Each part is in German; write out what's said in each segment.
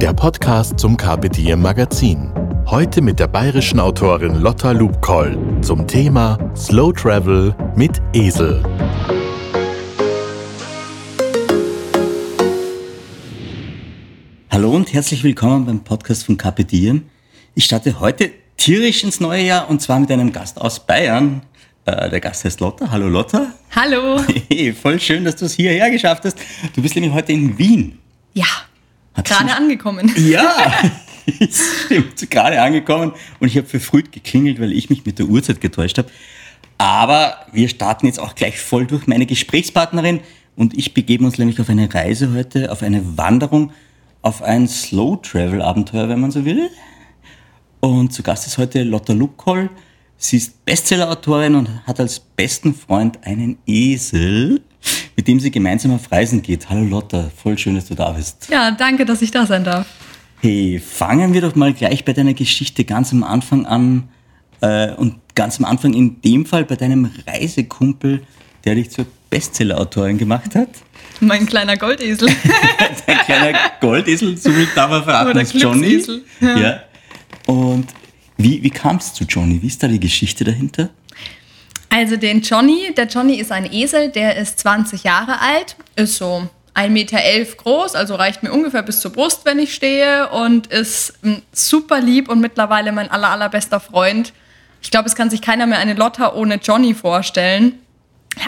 der Podcast zum Carpe Diem Magazin. Heute mit der bayerischen Autorin Lotta Lubkoll zum Thema Slow Travel mit Esel. Hallo und herzlich willkommen beim Podcast von Carpe Diem. Ich starte heute tierisch ins neue Jahr und zwar mit einem Gast aus Bayern. Äh, der Gast heißt Lotta. Hallo Lotta. Hallo. Hey, voll schön, dass du es hierher geschafft hast. Du bist nämlich heute in Wien. Ja, gerade angekommen. Ja, stimmt, gerade angekommen und ich habe verfrüht geklingelt, weil ich mich mit der Uhrzeit getäuscht habe. Aber wir starten jetzt auch gleich voll durch meine Gesprächspartnerin und ich begeben uns nämlich auf eine Reise heute, auf eine Wanderung, auf ein Slow-Travel-Abenteuer, wenn man so will. Und zu Gast ist heute Lotta Lubkoll. Sie ist Bestseller-Autorin und hat als besten Freund einen Esel, mit dem sie gemeinsam auf Reisen geht. Hallo Lotta, voll schön, dass du da bist. Ja, danke, dass ich da sein darf. Hey, fangen wir doch mal gleich bei deiner Geschichte ganz am Anfang an. Äh, und ganz am Anfang in dem Fall bei deinem Reisekumpel, der dich zur Bestseller-Autorin gemacht hat. Mein kleiner Goldesel. Ein kleiner Goldesel, so viel darf man verraten, Oder als Johnny. Ja. Ja. Und wie, wie kam es zu Johnny? Wie ist da die Geschichte dahinter? Also den Johnny, der Johnny ist ein Esel, der ist 20 Jahre alt, ist so 1,11 Meter groß, also reicht mir ungefähr bis zur Brust, wenn ich stehe und ist mm, super lieb und mittlerweile mein aller, allerbester Freund. Ich glaube, es kann sich keiner mehr eine Lotta ohne Johnny vorstellen.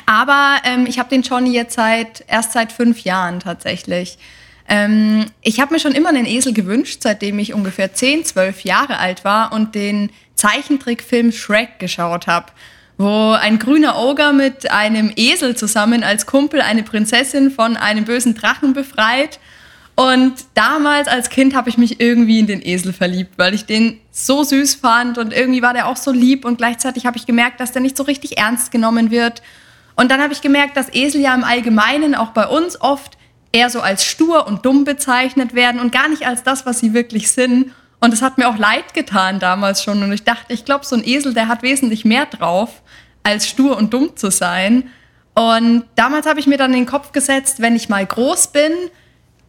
Aber ähm, ich habe den Johnny jetzt seit erst seit fünf Jahren tatsächlich. Ähm, ich habe mir schon immer einen Esel gewünscht, seitdem ich ungefähr 10, 12 Jahre alt war und den Zeichentrickfilm Shrek geschaut habe, wo ein grüner Ogre mit einem Esel zusammen als Kumpel eine Prinzessin von einem bösen Drachen befreit. Und damals als Kind habe ich mich irgendwie in den Esel verliebt, weil ich den so süß fand und irgendwie war der auch so lieb und gleichzeitig habe ich gemerkt, dass der nicht so richtig ernst genommen wird. Und dann habe ich gemerkt, dass Esel ja im Allgemeinen auch bei uns oft eher so als stur und dumm bezeichnet werden und gar nicht als das, was sie wirklich sind. Und es hat mir auch leid getan damals schon. Und ich dachte, ich glaube, so ein Esel, der hat wesentlich mehr drauf, als stur und dumm zu sein. Und damals habe ich mir dann in den Kopf gesetzt, wenn ich mal groß bin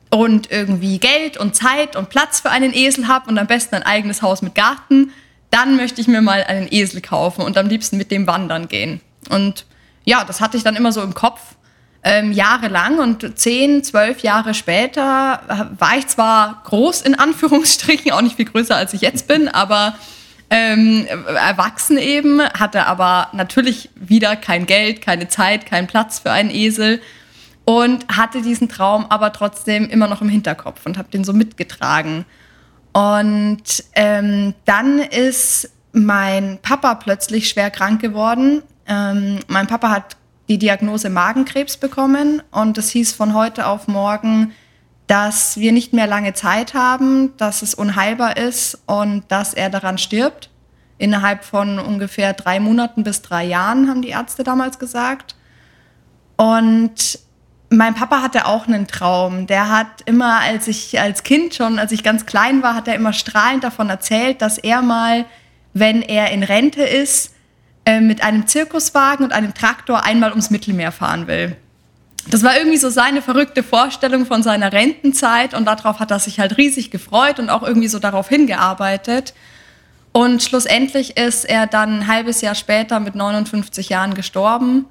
und irgendwie Geld und Zeit und Platz für einen Esel habe und am besten ein eigenes Haus mit Garten, dann möchte ich mir mal einen Esel kaufen und am liebsten mit dem wandern gehen. Und ja, das hatte ich dann immer so im Kopf ähm, jahrelang und zehn, zwölf Jahre später war ich zwar groß in Anführungsstrichen, auch nicht viel größer als ich jetzt bin, aber ähm, erwachsen eben, hatte aber natürlich wieder kein Geld, keine Zeit, keinen Platz für einen Esel und hatte diesen Traum aber trotzdem immer noch im Hinterkopf und habe den so mitgetragen. Und ähm, dann ist mein Papa plötzlich schwer krank geworden. Ähm, mein Papa hat die Diagnose Magenkrebs bekommen und es hieß von heute auf morgen, dass wir nicht mehr lange Zeit haben, dass es unheilbar ist und dass er daran stirbt. Innerhalb von ungefähr drei Monaten bis drei Jahren, haben die Ärzte damals gesagt. Und mein Papa hatte auch einen Traum. Der hat immer, als ich als Kind schon, als ich ganz klein war, hat er immer strahlend davon erzählt, dass er mal, wenn er in Rente ist, äh, mit einem Zirkuswagen und einem Traktor einmal ums Mittelmeer fahren will. Das war irgendwie so seine verrückte Vorstellung von seiner Rentenzeit und darauf hat er sich halt riesig gefreut und auch irgendwie so darauf hingearbeitet. Und schlussendlich ist er dann ein halbes Jahr später mit 59 Jahren gestorben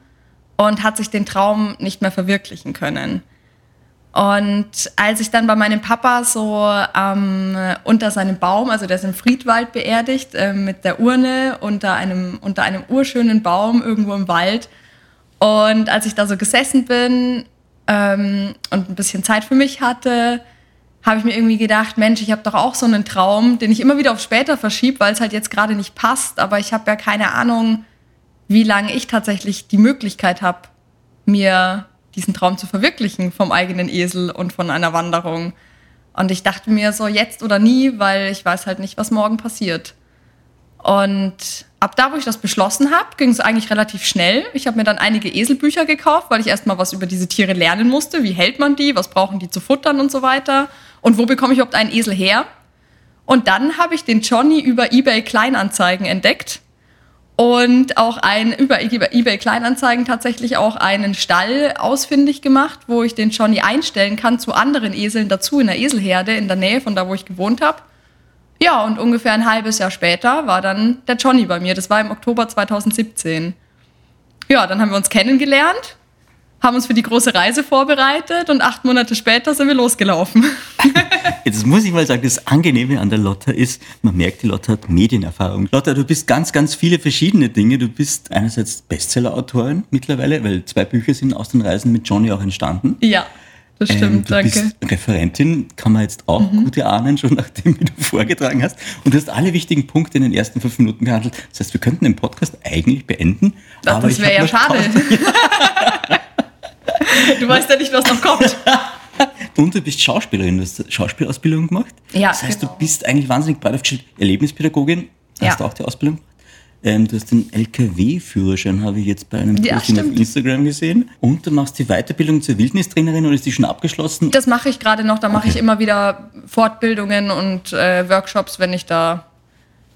und hat sich den Traum nicht mehr verwirklichen können. Und als ich dann bei meinem Papa so ähm, unter seinem Baum, also der ist im Friedwald beerdigt, äh, mit der Urne unter einem, unter einem urschönen Baum irgendwo im Wald. Und als ich da so gesessen bin ähm, und ein bisschen Zeit für mich hatte, habe ich mir irgendwie gedacht, Mensch, ich habe doch auch so einen Traum, den ich immer wieder auf später verschiebe, weil es halt jetzt gerade nicht passt. Aber ich habe ja keine Ahnung, wie lange ich tatsächlich die Möglichkeit habe, mir diesen Traum zu verwirklichen vom eigenen Esel und von einer Wanderung. Und ich dachte mir so, jetzt oder nie, weil ich weiß halt nicht, was morgen passiert. Und ab da, wo ich das beschlossen habe, ging es eigentlich relativ schnell. Ich habe mir dann einige Eselbücher gekauft, weil ich erstmal was über diese Tiere lernen musste. Wie hält man die? Was brauchen die zu futtern und so weiter? Und wo bekomme ich überhaupt einen Esel her? Und dann habe ich den Johnny über eBay Kleinanzeigen entdeckt und auch ein, über eBay Kleinanzeigen tatsächlich auch einen Stall ausfindig gemacht, wo ich den Johnny einstellen kann zu anderen Eseln dazu in der Eselherde in der Nähe von da, wo ich gewohnt habe. Ja, und ungefähr ein halbes Jahr später war dann der Johnny bei mir. Das war im Oktober 2017. Ja, dann haben wir uns kennengelernt, haben uns für die große Reise vorbereitet und acht Monate später sind wir losgelaufen. Jetzt muss ich mal sagen, das Angenehme an der Lotta ist, man merkt, die Lotta hat Medienerfahrung. Lotta, du bist ganz, ganz viele verschiedene Dinge. Du bist einerseits Bestseller-Autorin mittlerweile, weil zwei Bücher sind aus den Reisen mit Johnny auch entstanden. Ja. Das stimmt, ähm, du danke. Bist Referentin, kann man jetzt auch mhm. gute ahnen, schon nachdem wie du vorgetragen hast. Und du hast alle wichtigen Punkte in den ersten fünf Minuten behandelt. Das heißt, wir könnten den Podcast eigentlich beenden. Ach, das wäre ja schade. du weißt ja nicht, was noch kommt. Und du bist Schauspielerin, du hast Schauspielausbildung gemacht. Ja, das heißt, genau. du bist eigentlich wahnsinnig breit aufgestellt. Erlebnispädagogin, hast ja. du auch die Ausbildung ähm, du hast den LKW-Führerschein, habe ich jetzt bei einem ja, Posting auf Instagram gesehen. Und du machst die Weiterbildung zur Wildnistrainerin oder ist die schon abgeschlossen? Das mache ich gerade noch. Da mache ich immer wieder Fortbildungen und äh, Workshops, wenn ich da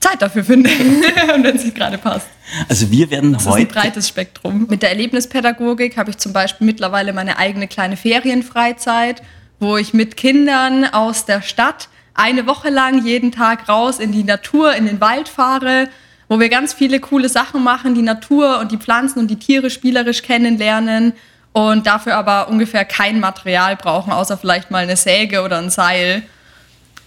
Zeit dafür finde und wenn es gerade passt. Also wir werden das heute... Das ist ein breites Spektrum. Mit der Erlebnispädagogik habe ich zum Beispiel mittlerweile meine eigene kleine Ferienfreizeit, wo ich mit Kindern aus der Stadt eine Woche lang jeden Tag raus in die Natur, in den Wald fahre wo wir ganz viele coole Sachen machen, die Natur und die Pflanzen und die Tiere spielerisch kennenlernen und dafür aber ungefähr kein Material brauchen, außer vielleicht mal eine Säge oder ein Seil.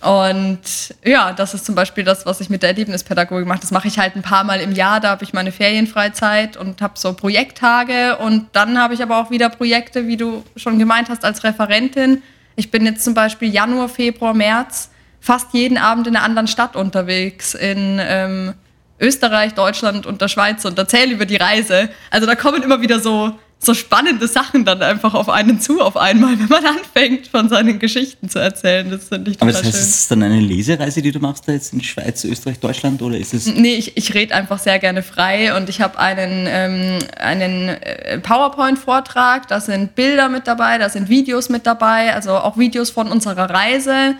Und ja, das ist zum Beispiel das, was ich mit der Erlebnispädagogik mache. Das mache ich halt ein paar Mal im Jahr. Da habe ich meine Ferienfreizeit und habe so Projekttage. Und dann habe ich aber auch wieder Projekte, wie du schon gemeint hast, als Referentin. Ich bin jetzt zum Beispiel Januar, Februar, März fast jeden Abend in einer anderen Stadt unterwegs. In ähm, Österreich, Deutschland und der Schweiz und erzähle über die Reise. Also da kommen immer wieder so, so spannende Sachen dann einfach auf einen zu auf einmal, wenn man anfängt, von seinen Geschichten zu erzählen. Das finde ich total Aber das heißt, schön. ist es dann eine Lesereise, die du machst da jetzt in Schweiz, Österreich, Deutschland oder ist es... Nee, ich, ich rede einfach sehr gerne frei und ich habe einen, ähm, einen äh, PowerPoint-Vortrag, da sind Bilder mit dabei, da sind Videos mit dabei, also auch Videos von unserer Reise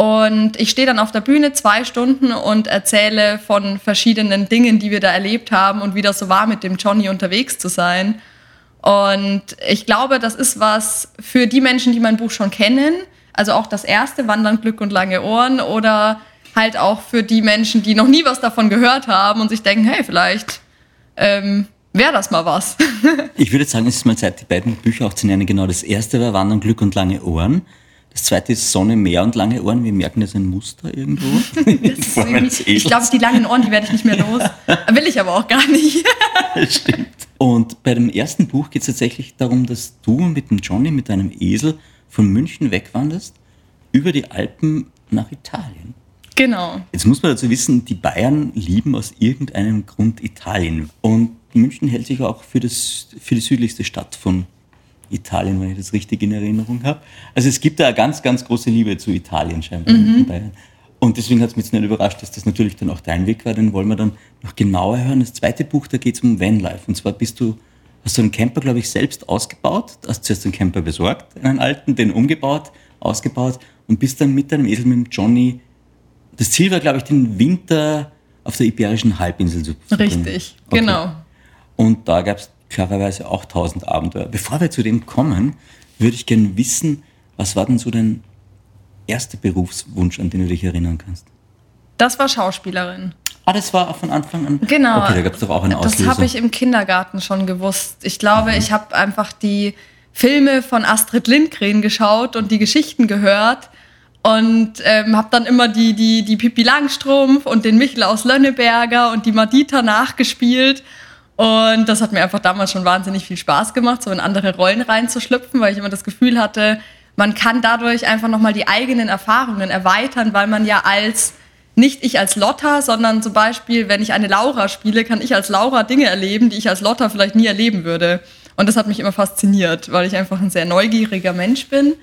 und ich stehe dann auf der Bühne zwei Stunden und erzähle von verschiedenen Dingen, die wir da erlebt haben und wie das so war, mit dem Johnny unterwegs zu sein. Und ich glaube, das ist was für die Menschen, die mein Buch schon kennen. Also auch das erste, Wandern, Glück und lange Ohren. Oder halt auch für die Menschen, die noch nie was davon gehört haben und sich denken, hey, vielleicht ähm, wäre das mal was. ich würde sagen, es ist mal Zeit, die beiden Bücher auch zu nennen. Genau, das erste war Wandern, Glück und lange Ohren. Das zweite ist Sonne, Meer und lange Ohren. Wir merken, ist ein Muster irgendwo. ich glaube, die langen Ohren, die werde ich nicht mehr los. Will ich aber auch gar nicht. Stimmt. Und bei dem ersten Buch geht es tatsächlich darum, dass du mit dem Johnny, mit deinem Esel, von München wegwanderst, über die Alpen nach Italien. Genau. Jetzt muss man dazu wissen, die Bayern lieben aus irgendeinem Grund Italien. Und München hält sich auch für, das, für die südlichste Stadt von Italien, wenn ich das richtig in Erinnerung habe. Also es gibt da eine ganz, ganz große Liebe zu Italien scheinbar mhm. in Bayern. Und deswegen hat es mich jetzt nicht überrascht, dass das natürlich dann auch dein Weg war. Den wollen wir dann noch genauer hören. Das zweite Buch, da geht es um Vanlife. Und zwar bist du, hast du einen Camper, glaube ich, selbst ausgebaut. Hast zuerst einen Camper besorgt, einen alten, den umgebaut, ausgebaut und bist dann mit deinem Esel, mit dem Johnny. Das Ziel war, glaube ich, den Winter auf der Iberischen Halbinsel zu verbringen. Richtig, okay. genau. Und da gab es klarerweise auch tausend Abenteuer. Bevor wir zu dem kommen, würde ich gerne wissen, was war denn so dein erster Berufswunsch, an den du dich erinnern kannst? Das war Schauspielerin. Ah, das war von Anfang an? Genau. Okay, da gab es doch auch eine Auslösung. Das habe ich im Kindergarten schon gewusst. Ich glaube, mhm. ich habe einfach die Filme von Astrid Lindgren geschaut und die Geschichten gehört und ähm, habe dann immer die, die, die Pippi Langstrumpf und den Michel aus Lönneberger und die Madita nachgespielt und das hat mir einfach damals schon wahnsinnig viel Spaß gemacht, so in andere Rollen reinzuschlüpfen, weil ich immer das Gefühl hatte, man kann dadurch einfach nochmal die eigenen Erfahrungen erweitern, weil man ja als, nicht ich als Lotta, sondern zum Beispiel, wenn ich eine Laura spiele, kann ich als Laura Dinge erleben, die ich als Lotta vielleicht nie erleben würde. Und das hat mich immer fasziniert, weil ich einfach ein sehr neugieriger Mensch bin.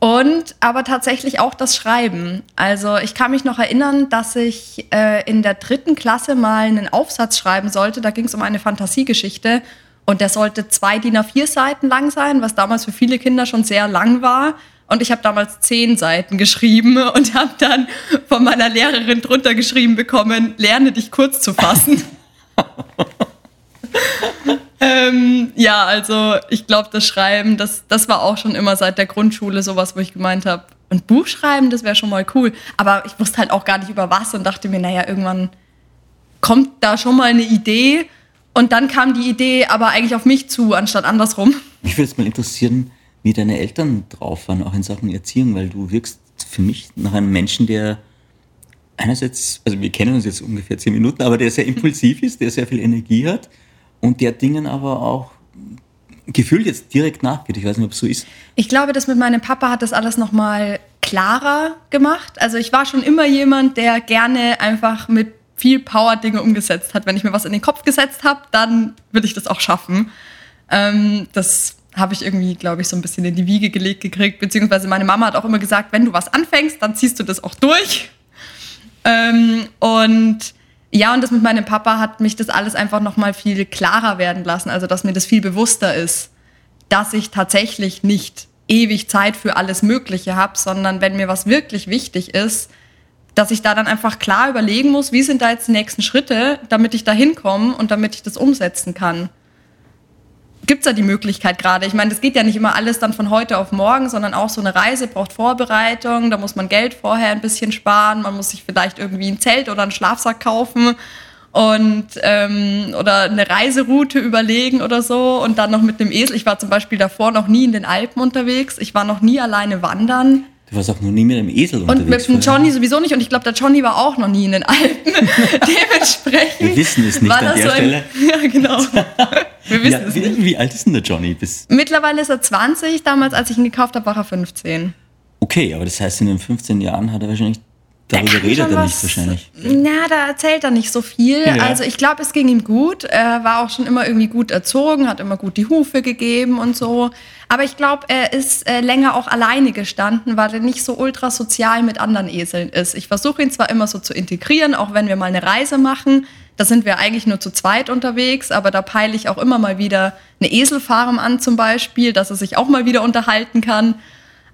Und aber tatsächlich auch das Schreiben. Also ich kann mich noch erinnern, dass ich äh, in der dritten Klasse mal einen Aufsatz schreiben sollte. Da ging es um eine Fantasiegeschichte. Und der sollte zwei DIN A4 Seiten lang sein, was damals für viele Kinder schon sehr lang war. Und ich habe damals zehn Seiten geschrieben und habe dann von meiner Lehrerin drunter geschrieben bekommen, lerne dich kurz zu fassen. ähm, ja, also ich glaube, das Schreiben, das, das war auch schon immer seit der Grundschule sowas, wo ich gemeint habe, ein Buch schreiben, das wäre schon mal cool. Aber ich wusste halt auch gar nicht über was und dachte mir, naja, irgendwann kommt da schon mal eine Idee. Und dann kam die Idee aber eigentlich auf mich zu, anstatt andersrum. Mich würde es mal interessieren, wie deine Eltern drauf waren, auch in Sachen Erziehung, weil du wirkst für mich nach einem Menschen, der einerseits, also wir kennen uns jetzt ungefähr zehn Minuten, aber der sehr impulsiv ist, der sehr viel Energie hat und der Dingen aber auch gefühlt jetzt direkt nachgeht. Ich weiß nicht, ob es so ist. Ich glaube, das mit meinem Papa hat das alles nochmal klarer gemacht. Also ich war schon immer jemand, der gerne einfach mit viel Power Dinge umgesetzt hat. Wenn ich mir was in den Kopf gesetzt habe, dann will ich das auch schaffen. Ähm, das habe ich irgendwie, glaube ich, so ein bisschen in die Wiege gelegt gekriegt. Beziehungsweise meine Mama hat auch immer gesagt, wenn du was anfängst, dann ziehst du das auch durch. Ähm, und ja, und das mit meinem Papa hat mich das alles einfach nochmal viel klarer werden lassen. Also, dass mir das viel bewusster ist, dass ich tatsächlich nicht ewig Zeit für alles Mögliche habe, sondern wenn mir was wirklich wichtig ist, dass ich da dann einfach klar überlegen muss, wie sind da jetzt die nächsten Schritte, damit ich da hinkomme und damit ich das umsetzen kann gibt es da die Möglichkeit gerade? Ich meine, das geht ja nicht immer alles dann von heute auf morgen, sondern auch so eine Reise braucht Vorbereitung. Da muss man Geld vorher ein bisschen sparen. Man muss sich vielleicht irgendwie ein Zelt oder einen Schlafsack kaufen und ähm, oder eine Reiseroute überlegen oder so und dann noch mit einem Esel. Ich war zum Beispiel davor noch nie in den Alpen unterwegs. Ich war noch nie alleine wandern. Du warst auch noch nie mit einem Esel unterwegs. Und mit dem Johnny sowieso nicht. Und ich glaube, der Johnny war auch noch nie in den Alpen. Dementsprechend. Wir wissen es nicht an der so Stelle. Ein, ja, genau. Wir wissen ja, es wie, nicht. Wie alt ist denn der Johnny? Bis Mittlerweile ist er 20. Damals, als ich ihn gekauft habe, war er 15. Okay, aber das heißt, in den 15 Jahren hat er wahrscheinlich Darüber redet er nicht wahrscheinlich. Na, da erzählt er nicht so viel. Ja. Also ich glaube, es ging ihm gut. Er war auch schon immer irgendwie gut erzogen, hat immer gut die Hufe gegeben und so. Aber ich glaube, er ist äh, länger auch alleine gestanden, weil er nicht so ultra sozial mit anderen Eseln ist. Ich versuche ihn zwar immer so zu integrieren, auch wenn wir mal eine Reise machen. Da sind wir eigentlich nur zu zweit unterwegs, aber da peile ich auch immer mal wieder eine Eselfarm an zum Beispiel, dass er sich auch mal wieder unterhalten kann.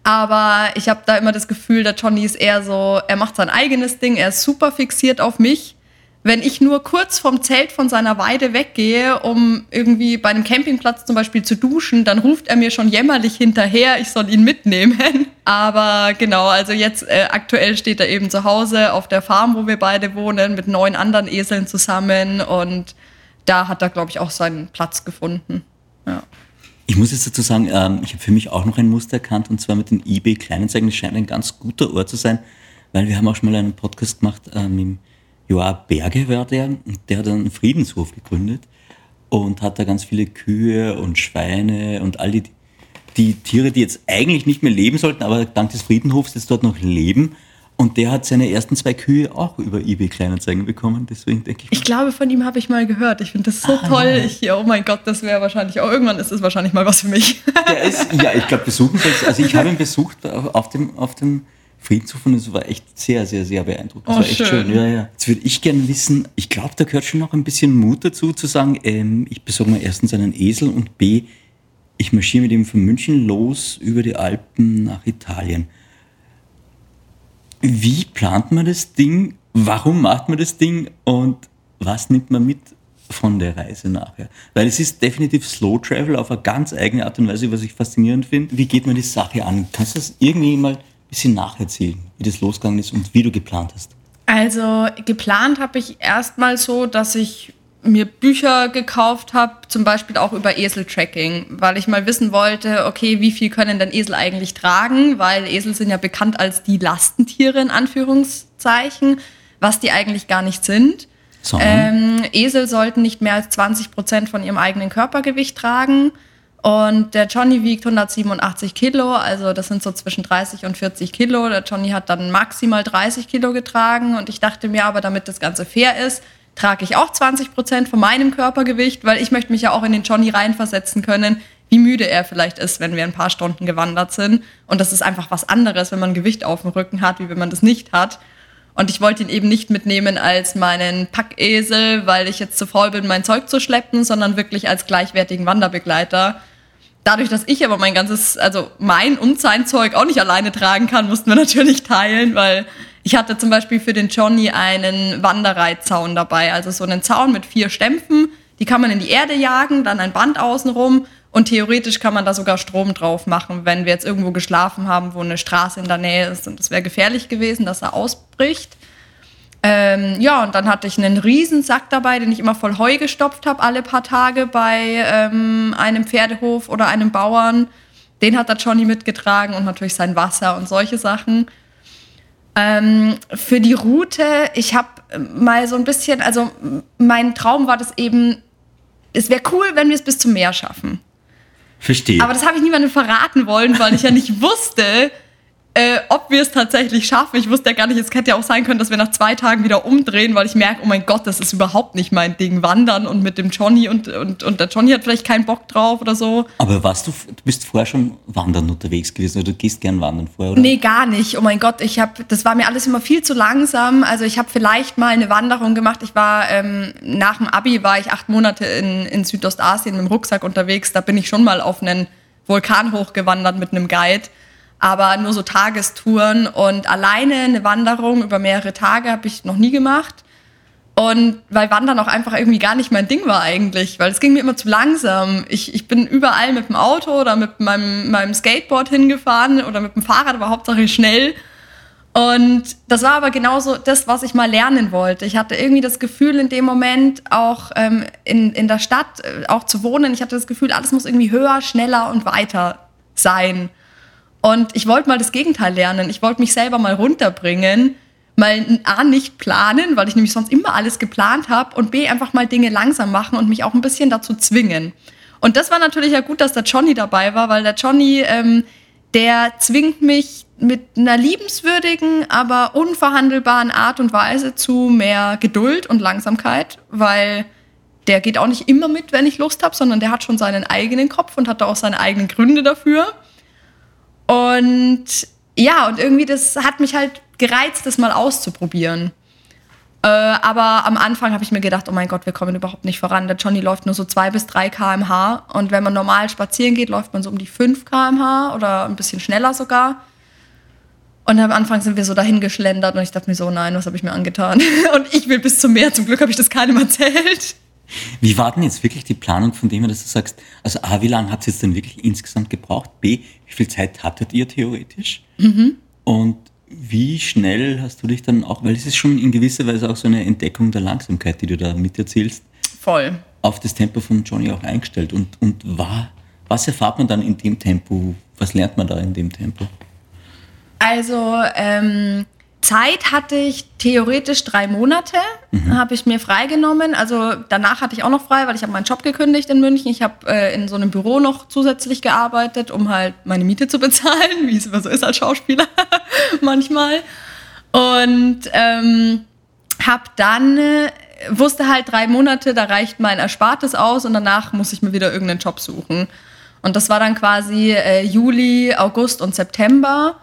Aber ich habe da immer das Gefühl, der Johnny ist eher so, er macht sein eigenes Ding, er ist super fixiert auf mich. Wenn ich nur kurz vom Zelt von seiner Weide weggehe, um irgendwie bei einem Campingplatz zum Beispiel zu duschen, dann ruft er mir schon jämmerlich hinterher, ich soll ihn mitnehmen. Aber genau, also jetzt äh, aktuell steht er eben zu Hause auf der Farm, wo wir beide wohnen, mit neun anderen Eseln zusammen und da hat er, glaube ich, auch seinen Platz gefunden. Ja. Ich muss jetzt dazu sagen, ähm, ich habe für mich auch noch ein Muster erkannt und zwar mit den eBay Kleinanzeigen. Das scheint ein ganz guter Ort zu sein, weil wir haben auch schon mal einen Podcast gemacht ähm, im Joa Berge war der und der hat einen Friedenshof gegründet und hat da ganz viele Kühe und Schweine und all die, die Tiere, die jetzt eigentlich nicht mehr leben sollten, aber dank des Friedenhofs jetzt dort noch leben und der hat seine ersten zwei Kühe auch über eBay Kleinanzeigen bekommen. Deswegen denke ich. Ich glaube, von ihm habe ich mal gehört. Ich finde das so ah, toll. Ja. Ich, oh mein Gott, das wäre wahrscheinlich auch irgendwann ist es wahrscheinlich mal was für mich. Der ist, ja, ich glaube, besuchen soll Also ich habe ihn besucht auf dem, auf dem Friedenshof und es war echt sehr, sehr, sehr beeindruckend. Das oh, war echt schön. schön. Ja, ja. Jetzt würde ich gerne wissen, ich glaube, da gehört schon noch ein bisschen Mut dazu, zu sagen, ähm, ich besorge mir erstens einen Esel und B, ich marschiere mit ihm von München los über die Alpen nach Italien. Wie plant man das Ding? Warum macht man das Ding? Und was nimmt man mit von der Reise nachher? Weil es ist definitiv Slow Travel auf eine ganz eigene Art und Weise, was ich faszinierend finde. Wie geht man die Sache an? Kannst du das irgendwie mal ein bisschen nacherzählen, wie das losgegangen ist und wie du geplant hast? Also geplant habe ich erstmal so, dass ich mir Bücher gekauft habe, zum Beispiel auch über Eseltracking, weil ich mal wissen wollte, okay, wie viel können denn Esel eigentlich tragen, weil Esel sind ja bekannt als die Lastentiere in Anführungszeichen, was die eigentlich gar nicht sind. Ähm, Esel sollten nicht mehr als 20 Prozent von ihrem eigenen Körpergewicht tragen. Und der Johnny wiegt 187 Kilo, also das sind so zwischen 30 und 40 Kilo. Der Johnny hat dann maximal 30 Kilo getragen und ich dachte mir aber, damit das Ganze fair ist, trage ich auch 20 Prozent von meinem Körpergewicht, weil ich möchte mich ja auch in den Johnny reinversetzen können. wie müde er vielleicht ist, wenn wir ein paar Stunden gewandert sind. Und das ist einfach was anderes, wenn man Gewicht auf dem Rücken hat, wie wenn man das nicht hat. Und ich wollte ihn eben nicht mitnehmen als meinen Packesel, weil ich jetzt zu faul bin, mein Zeug zu schleppen, sondern wirklich als gleichwertigen Wanderbegleiter. Dadurch, dass ich aber mein ganzes, also mein und sein Zeug auch nicht alleine tragen kann, mussten wir natürlich teilen, weil ich hatte zum Beispiel für den Johnny einen Wanderreitzaun dabei, also so einen Zaun mit vier Stempfen, die kann man in die Erde jagen, dann ein Band außenrum und theoretisch kann man da sogar Strom drauf machen, wenn wir jetzt irgendwo geschlafen haben, wo eine Straße in der Nähe ist. Und es wäre gefährlich gewesen, dass er ausbricht. Ähm, ja, und dann hatte ich einen Riesensack dabei, den ich immer voll Heu gestopft habe, alle paar Tage bei ähm, einem Pferdehof oder einem Bauern. Den hat der Johnny mitgetragen und natürlich sein Wasser und solche Sachen. Ähm, für die Route, ich habe mal so ein bisschen, also mein Traum war das eben, es wäre cool, wenn wir es bis zum Meer schaffen. Verstehe. Aber das habe ich niemandem verraten wollen, weil ich ja nicht wusste, äh, ob wir es tatsächlich schaffen. Ich wusste ja gar nicht, es hätte ja auch sein können, dass wir nach zwei Tagen wieder umdrehen, weil ich merke, oh mein Gott, das ist überhaupt nicht mein Ding, wandern und mit dem Johnny und, und, und der Johnny hat vielleicht keinen Bock drauf oder so. Aber warst du, du bist vorher schon wandern unterwegs gewesen oder du gehst gern wandern vorher, oder? Nee, gar nicht. Oh mein Gott, ich habe, das war mir alles immer viel zu langsam. Also ich habe vielleicht mal eine Wanderung gemacht. Ich war, ähm, nach dem Abi war ich acht Monate in, in Südostasien mit dem Rucksack unterwegs. Da bin ich schon mal auf einen Vulkan hochgewandert mit einem Guide aber nur so Tagestouren und alleine eine Wanderung über mehrere Tage habe ich noch nie gemacht. Und weil Wandern auch einfach irgendwie gar nicht mein Ding war eigentlich, weil es ging mir immer zu langsam. Ich, ich bin überall mit dem Auto oder mit meinem, meinem Skateboard hingefahren oder mit dem Fahrrad, aber Hauptsache schnell. Und das war aber genauso das, was ich mal lernen wollte. Ich hatte irgendwie das Gefühl in dem Moment auch ähm, in, in der Stadt äh, auch zu wohnen. Ich hatte das Gefühl, alles muss irgendwie höher, schneller und weiter sein. Und ich wollte mal das Gegenteil lernen. Ich wollte mich selber mal runterbringen, mal A nicht planen, weil ich nämlich sonst immer alles geplant habe und B einfach mal Dinge langsam machen und mich auch ein bisschen dazu zwingen. Und das war natürlich ja gut, dass der Johnny dabei war, weil der Johnny, ähm, der zwingt mich mit einer liebenswürdigen, aber unverhandelbaren Art und Weise zu mehr Geduld und Langsamkeit, weil der geht auch nicht immer mit, wenn ich Lust habe, sondern der hat schon seinen eigenen Kopf und hat da auch seine eigenen Gründe dafür. Und ja, und irgendwie das hat mich halt gereizt, das mal auszuprobieren. Äh, aber am Anfang habe ich mir gedacht, oh mein Gott, wir kommen überhaupt nicht voran. Der Johnny läuft nur so zwei bis drei km/h. Und wenn man normal spazieren geht, läuft man so um die 5 km/h oder ein bisschen schneller sogar. Und am Anfang sind wir so dahin geschlendert und ich dachte mir so, nein, was habe ich mir angetan? Und ich will bis zum Meer. Zum Glück habe ich das keinem erzählt. Wie war denn jetzt wirklich die Planung von dem, dass du sagst, also A, wie lange habt ihr jetzt denn wirklich insgesamt gebraucht? B, wie viel Zeit hattet ihr theoretisch? Mhm. Und wie schnell hast du dich dann auch, weil es ist schon in gewisser Weise auch so eine Entdeckung der Langsamkeit, die du da miterzählst. Voll. Auf das Tempo von Johnny auch eingestellt. Und, und war, was erfahrt man dann in dem Tempo? Was lernt man da in dem Tempo? Also, ähm, Zeit hatte ich theoretisch drei Monate, mhm. habe ich mir freigenommen. Also danach hatte ich auch noch frei, weil ich habe meinen Job gekündigt in München. Ich habe äh, in so einem Büro noch zusätzlich gearbeitet, um halt meine Miete zu bezahlen, wie es immer so ist als Schauspieler manchmal. Und ähm, habe dann äh, wusste halt drei Monate, da reicht mein Erspartes aus und danach muss ich mir wieder irgendeinen Job suchen. Und das war dann quasi äh, Juli, August und September.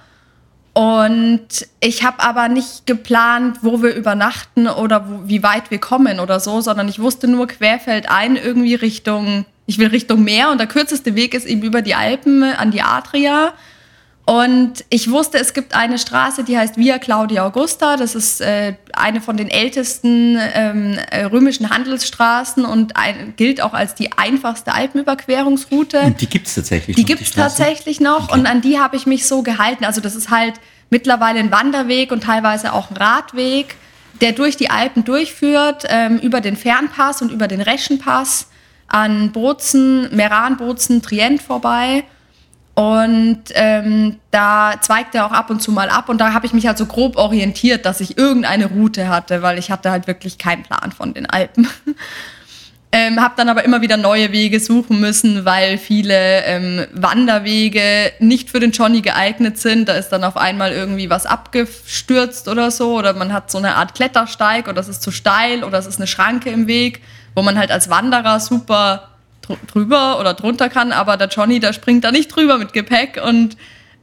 Und ich habe aber nicht geplant, wo wir übernachten oder wo, wie weit wir kommen oder so, sondern ich wusste nur querfeldein irgendwie Richtung, ich will Richtung Meer und der kürzeste Weg ist eben über die Alpen an die Adria. Und ich wusste, es gibt eine Straße, die heißt Via Claudia Augusta. Das ist äh, eine von den ältesten ähm, äh, römischen Handelsstraßen und ein, gilt auch als die einfachste Alpenüberquerungsroute. Und die gibt es tatsächlich die noch? Die gibt es tatsächlich noch okay. und an die habe ich mich so gehalten. Also das ist halt mittlerweile ein Wanderweg und teilweise auch ein Radweg, der durch die Alpen durchführt, ähm, über den Fernpass und über den Reschenpass an Bozen, Meran, Bozen, Trient vorbei. Und ähm, da zweigt er auch ab und zu mal ab. Und da habe ich mich halt so grob orientiert, dass ich irgendeine Route hatte, weil ich hatte halt wirklich keinen Plan von den Alpen. ähm, habe dann aber immer wieder neue Wege suchen müssen, weil viele ähm, Wanderwege nicht für den Johnny geeignet sind. Da ist dann auf einmal irgendwie was abgestürzt oder so. Oder man hat so eine Art Klettersteig oder es ist zu steil oder es ist eine Schranke im Weg, wo man halt als Wanderer super drüber oder drunter kann, aber der Johnny, der springt da nicht drüber mit Gepäck und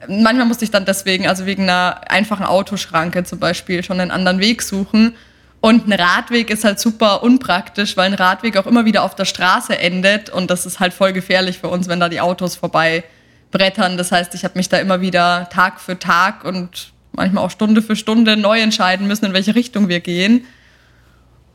manchmal musste ich dann deswegen, also wegen einer einfachen Autoschranke zum Beispiel, schon einen anderen Weg suchen. Und ein Radweg ist halt super unpraktisch, weil ein Radweg auch immer wieder auf der Straße endet und das ist halt voll gefährlich für uns, wenn da die Autos vorbei brettern. Das heißt, ich habe mich da immer wieder Tag für Tag und manchmal auch Stunde für Stunde neu entscheiden müssen, in welche Richtung wir gehen.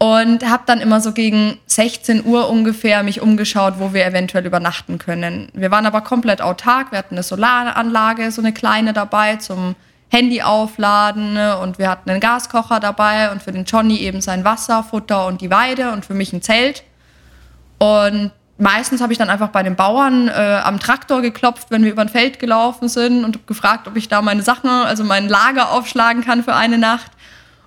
Und habe dann immer so gegen 16 Uhr ungefähr mich umgeschaut, wo wir eventuell übernachten können. Wir waren aber komplett autark. Wir hatten eine Solaranlage, so eine kleine dabei zum Handy aufladen und wir hatten einen Gaskocher dabei und für den Johnny eben sein Wasser, Futter und die Weide und für mich ein Zelt. Und meistens habe ich dann einfach bei den Bauern äh, am Traktor geklopft, wenn wir über ein Feld gelaufen sind und gefragt, ob ich da meine Sachen, also mein Lager aufschlagen kann für eine Nacht.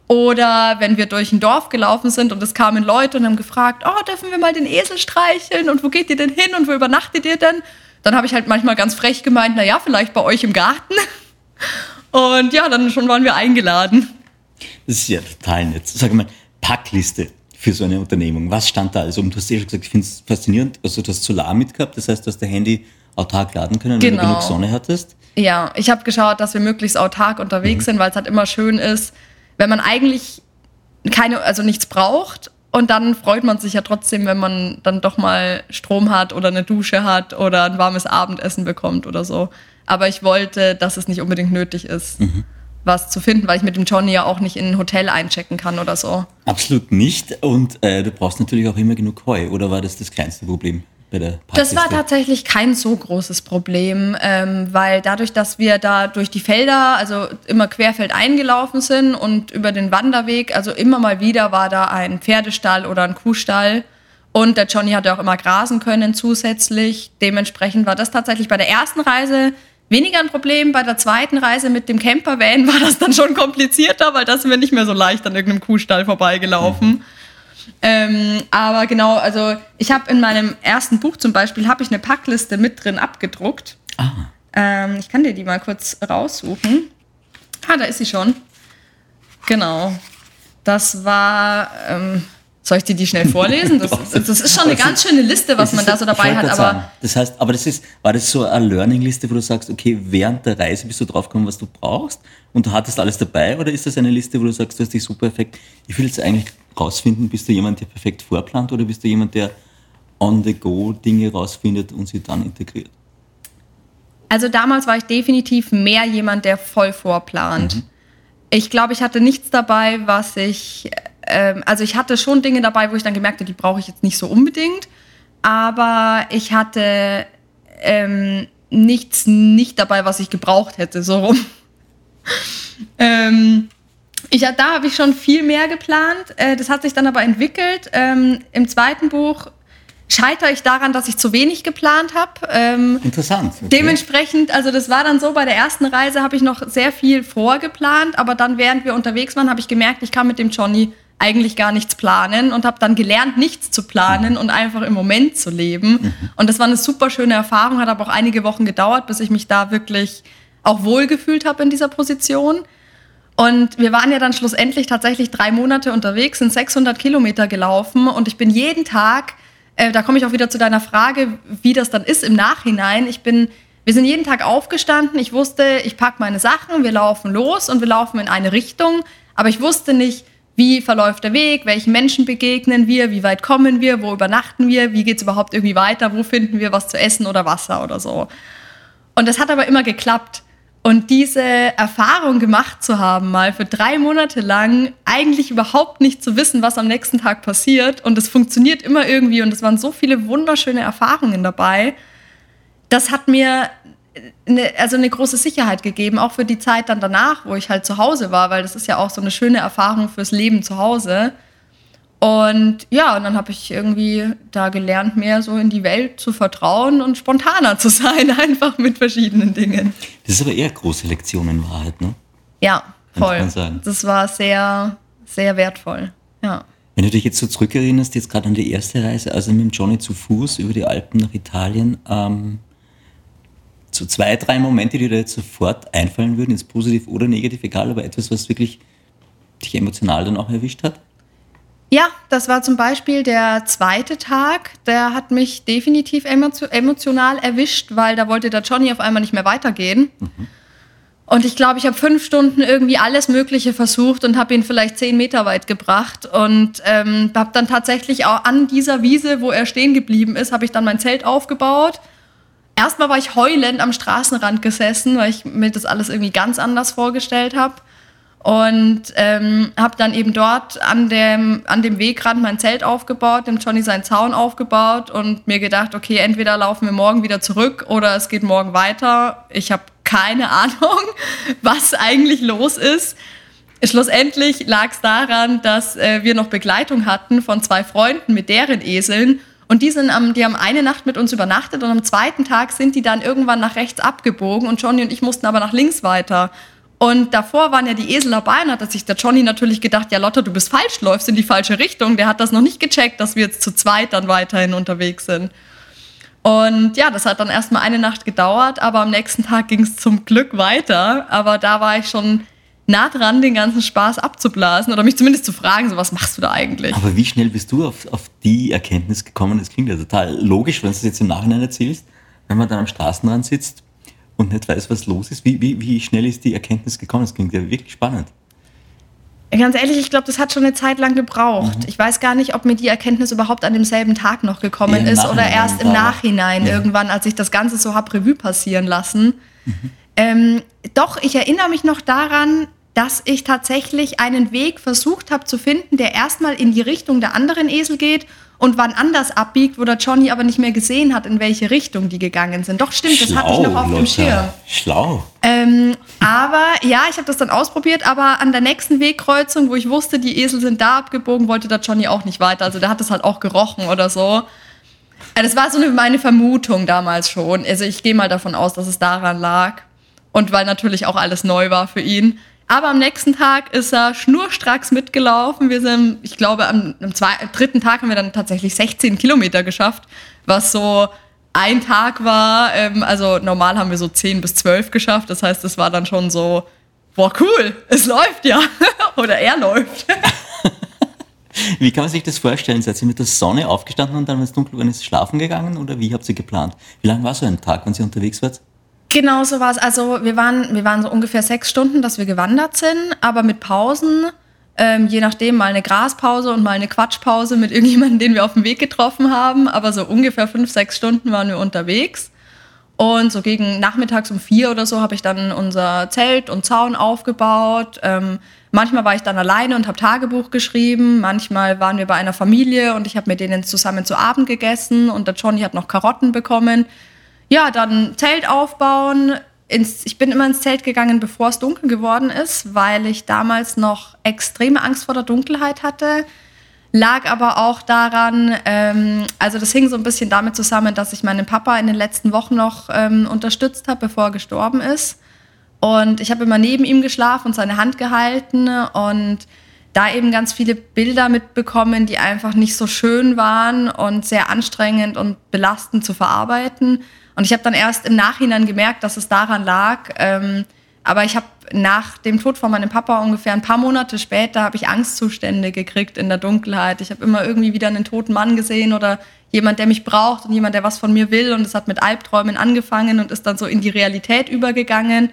Oder wenn wir durch ein Dorf gelaufen sind und es kamen Leute und haben gefragt, oh, dürfen wir mal den Esel streicheln und wo geht ihr denn hin und wo übernachtet ihr denn? Dann habe ich halt manchmal ganz frech gemeint, naja, vielleicht bei euch im Garten. Und ja, dann schon waren wir eingeladen. Das ist ja total nett. Sag mal, Packliste für so eine Unternehmung. Was stand da? Also, du hast ja schon gesagt, ich finde es faszinierend. Also, du hast Solar mitgehabt, das heißt, du hast dein Handy autark laden können, genau. wenn du genug Sonne hattest. Ja, ich habe geschaut, dass wir möglichst autark unterwegs mhm. sind, weil es halt immer schön ist, wenn man eigentlich keine, also nichts braucht und dann freut man sich ja trotzdem, wenn man dann doch mal Strom hat oder eine Dusche hat oder ein warmes Abendessen bekommt oder so. Aber ich wollte, dass es nicht unbedingt nötig ist, mhm. was zu finden, weil ich mit dem Johnny ja auch nicht in ein Hotel einchecken kann oder so. Absolut nicht. Und äh, du brauchst natürlich auch immer genug Heu. Oder war das das kleinste Problem? Der Das war tatsächlich kein so großes Problem, ähm, weil dadurch, dass wir da durch die Felder, also immer querfeld eingelaufen sind und über den Wanderweg, also immer mal wieder war da ein Pferdestall oder ein Kuhstall. Und der Johnny hatte auch immer grasen können zusätzlich. Dementsprechend war das tatsächlich bei der ersten Reise weniger ein Problem. Bei der zweiten Reise mit dem Campervan war das dann schon komplizierter, weil da sind wir nicht mehr so leicht an irgendeinem Kuhstall vorbeigelaufen. Mhm. Ähm, aber genau, also ich habe in meinem ersten Buch zum Beispiel habe ich eine Packliste mit drin abgedruckt. Ah. Ähm, ich kann dir die mal kurz raussuchen. Ah, da ist sie schon. Genau. Das war. Ähm, soll ich dir die schnell vorlesen? Das, das ist schon eine ganz schöne Liste, was man da so dabei hat. Aber sagen. das heißt, aber das ist, war das so eine Learning-Liste, wo du sagst, okay, während der Reise bist du draufgekommen, was du brauchst und du hattest alles dabei? Oder ist das eine Liste, wo du sagst, du hast dich super perfekt, ich will jetzt eigentlich rausfinden, bist du jemand, der perfekt vorplant oder bist du jemand, der on the go Dinge rausfindet und sie dann integriert? Also damals war ich definitiv mehr jemand, der voll vorplant. Mhm. Ich glaube, ich hatte nichts dabei, was ich, ähm, also ich hatte schon Dinge dabei, wo ich dann gemerkt habe, die brauche ich jetzt nicht so unbedingt, aber ich hatte ähm, nichts nicht dabei, was ich gebraucht hätte, so rum. ähm, ich, da habe ich schon viel mehr geplant. Äh, das hat sich dann aber entwickelt. Ähm, Im zweiten Buch scheitere ich daran, dass ich zu wenig geplant habe. Ähm, Interessant. Okay. Dementsprechend, also das war dann so, bei der ersten Reise habe ich noch sehr viel vorgeplant, aber dann, während wir unterwegs waren, habe ich gemerkt, ich kann mit dem Johnny eigentlich gar nichts planen und habe dann gelernt, nichts zu planen mhm. und einfach im Moment zu leben. Mhm. Und das war eine super schöne Erfahrung, hat aber auch einige Wochen gedauert, bis ich mich da wirklich auch wohlgefühlt habe in dieser Position. Und wir waren ja dann schlussendlich tatsächlich drei Monate unterwegs, sind 600 Kilometer gelaufen und ich bin jeden Tag, äh, da komme ich auch wieder zu deiner Frage, wie das dann ist im Nachhinein. Ich bin, wir sind jeden Tag aufgestanden. Ich wusste, ich packe meine Sachen, wir laufen los und wir laufen in eine Richtung. Aber ich wusste nicht, wie verläuft der Weg, welchen Menschen begegnen wir, wie weit kommen wir, wo übernachten wir, wie geht es überhaupt irgendwie weiter, wo finden wir was zu essen oder Wasser oder so. Und das hat aber immer geklappt. Und diese Erfahrung gemacht zu haben, mal für drei Monate lang eigentlich überhaupt nicht zu wissen, was am nächsten Tag passiert und es funktioniert immer irgendwie und es waren so viele wunderschöne Erfahrungen dabei, das hat mir eine, also eine große Sicherheit gegeben, auch für die Zeit dann danach, wo ich halt zu Hause war, weil das ist ja auch so eine schöne Erfahrung fürs Leben zu Hause. Und ja, und dann habe ich irgendwie da gelernt, mehr so in die Welt zu vertrauen und spontaner zu sein, einfach mit verschiedenen Dingen. Das ist aber eher große Lektion in Wahrheit, ne? Ja, voll. Das war sehr, sehr wertvoll. Ja. Wenn du dich jetzt so zurückerinnerst, jetzt gerade an die erste Reise, also mit dem Johnny zu Fuß über die Alpen nach Italien, ähm, so zwei, drei Momente, die dir jetzt sofort einfallen würden, jetzt positiv oder negativ, egal, aber etwas, was wirklich dich emotional dann auch erwischt hat? Ja, das war zum Beispiel der zweite Tag. Der hat mich definitiv emotional erwischt, weil da wollte der Johnny auf einmal nicht mehr weitergehen. Mhm. Und ich glaube, ich habe fünf Stunden irgendwie alles Mögliche versucht und habe ihn vielleicht zehn Meter weit gebracht. Und ähm, habe dann tatsächlich auch an dieser Wiese, wo er stehen geblieben ist, habe ich dann mein Zelt aufgebaut. Erstmal war ich heulend am Straßenrand gesessen, weil ich mir das alles irgendwie ganz anders vorgestellt habe. Und ähm, habe dann eben dort an dem, an dem Wegrand mein Zelt aufgebaut, dem Johnny seinen Zaun aufgebaut und mir gedacht, okay, entweder laufen wir morgen wieder zurück oder es geht morgen weiter. Ich habe keine Ahnung, was eigentlich los ist. Schlussendlich lag es daran, dass äh, wir noch Begleitung hatten von zwei Freunden mit deren Eseln. Und die, sind am, die haben eine Nacht mit uns übernachtet und am zweiten Tag sind die dann irgendwann nach rechts abgebogen und Johnny und ich mussten aber nach links weiter. Und davor waren ja die Esel dabei und hat sich der Johnny natürlich gedacht, ja Lotta, du bist falsch, läufst in die falsche Richtung. Der hat das noch nicht gecheckt, dass wir jetzt zu zweit dann weiterhin unterwegs sind. Und ja, das hat dann erstmal eine Nacht gedauert, aber am nächsten Tag ging es zum Glück weiter. Aber da war ich schon nah dran, den ganzen Spaß abzublasen oder mich zumindest zu fragen, so was machst du da eigentlich? Aber wie schnell bist du auf, auf die Erkenntnis gekommen? Das klingt ja total logisch, wenn du es jetzt im Nachhinein erzählst, wenn man dann am Straßenrand sitzt und nicht weiß, was los ist. Wie, wie, wie schnell ist die Erkenntnis gekommen? Das klingt ja wirklich spannend. Ganz ehrlich, ich glaube, das hat schon eine Zeit lang gebraucht. Mhm. Ich weiß gar nicht, ob mir die Erkenntnis überhaupt an demselben Tag noch gekommen ja, ist oder erst im Nachhinein, ja. irgendwann, als ich das Ganze so hab Revue passieren lassen. Mhm. Ähm, doch, ich erinnere mich noch daran, dass ich tatsächlich einen Weg versucht habe zu finden, der erstmal in die Richtung der anderen Esel geht und wann anders abbiegt, wo der Johnny aber nicht mehr gesehen hat, in welche Richtung die gegangen sind. Doch stimmt, Schlau, das hatte ich noch auf Lotta. dem Schirm. Schlau. Ähm, aber ja, ich habe das dann ausprobiert, aber an der nächsten Wegkreuzung, wo ich wusste, die Esel sind da abgebogen, wollte der Johnny auch nicht weiter. Also der hat das halt auch gerochen oder so. Das war so eine, meine Vermutung damals schon. Also ich gehe mal davon aus, dass es daran lag. Und weil natürlich auch alles neu war für ihn. Aber am nächsten Tag ist er schnurstracks mitgelaufen. Wir sind, ich glaube, am, am zwei, dritten Tag haben wir dann tatsächlich 16 Kilometer geschafft, was so ein Tag war. Ähm, also normal haben wir so 10 bis 12 geschafft. Das heißt, es war dann schon so, boah, cool, es läuft ja. Oder er läuft. Wie kann man sich das vorstellen? Seid ihr mit der Sonne aufgestanden und dann, wenn es dunkel war, ist schlafen gegangen? Oder wie habt ihr geplant? Wie lange war so ein Tag, wenn ihr unterwegs wart? Genau so war es. Also wir waren, wir waren so ungefähr sechs Stunden, dass wir gewandert sind, aber mit Pausen, ähm, je nachdem mal eine Graspause und mal eine Quatschpause mit irgendjemandem, den wir auf dem Weg getroffen haben. Aber so ungefähr fünf, sechs Stunden waren wir unterwegs. Und so gegen nachmittags um vier oder so habe ich dann unser Zelt und Zaun aufgebaut. Ähm, manchmal war ich dann alleine und habe Tagebuch geschrieben. Manchmal waren wir bei einer Familie und ich habe mit denen zusammen zu Abend gegessen und der Johnny hat noch Karotten bekommen ja, dann Zelt aufbauen. Ins, ich bin immer ins Zelt gegangen, bevor es dunkel geworden ist, weil ich damals noch extreme Angst vor der Dunkelheit hatte. Lag aber auch daran, ähm, also das hing so ein bisschen damit zusammen, dass ich meinen Papa in den letzten Wochen noch ähm, unterstützt habe, bevor er gestorben ist. Und ich habe immer neben ihm geschlafen und seine Hand gehalten und da eben ganz viele Bilder mitbekommen, die einfach nicht so schön waren und sehr anstrengend und belastend zu verarbeiten. Und ich habe dann erst im Nachhinein gemerkt, dass es daran lag. Ähm, aber ich habe nach dem Tod von meinem Papa ungefähr ein paar Monate später habe ich Angstzustände gekriegt in der Dunkelheit. Ich habe immer irgendwie wieder einen toten Mann gesehen oder jemand, der mich braucht und jemand, der was von mir will. Und es hat mit Albträumen angefangen und ist dann so in die Realität übergegangen.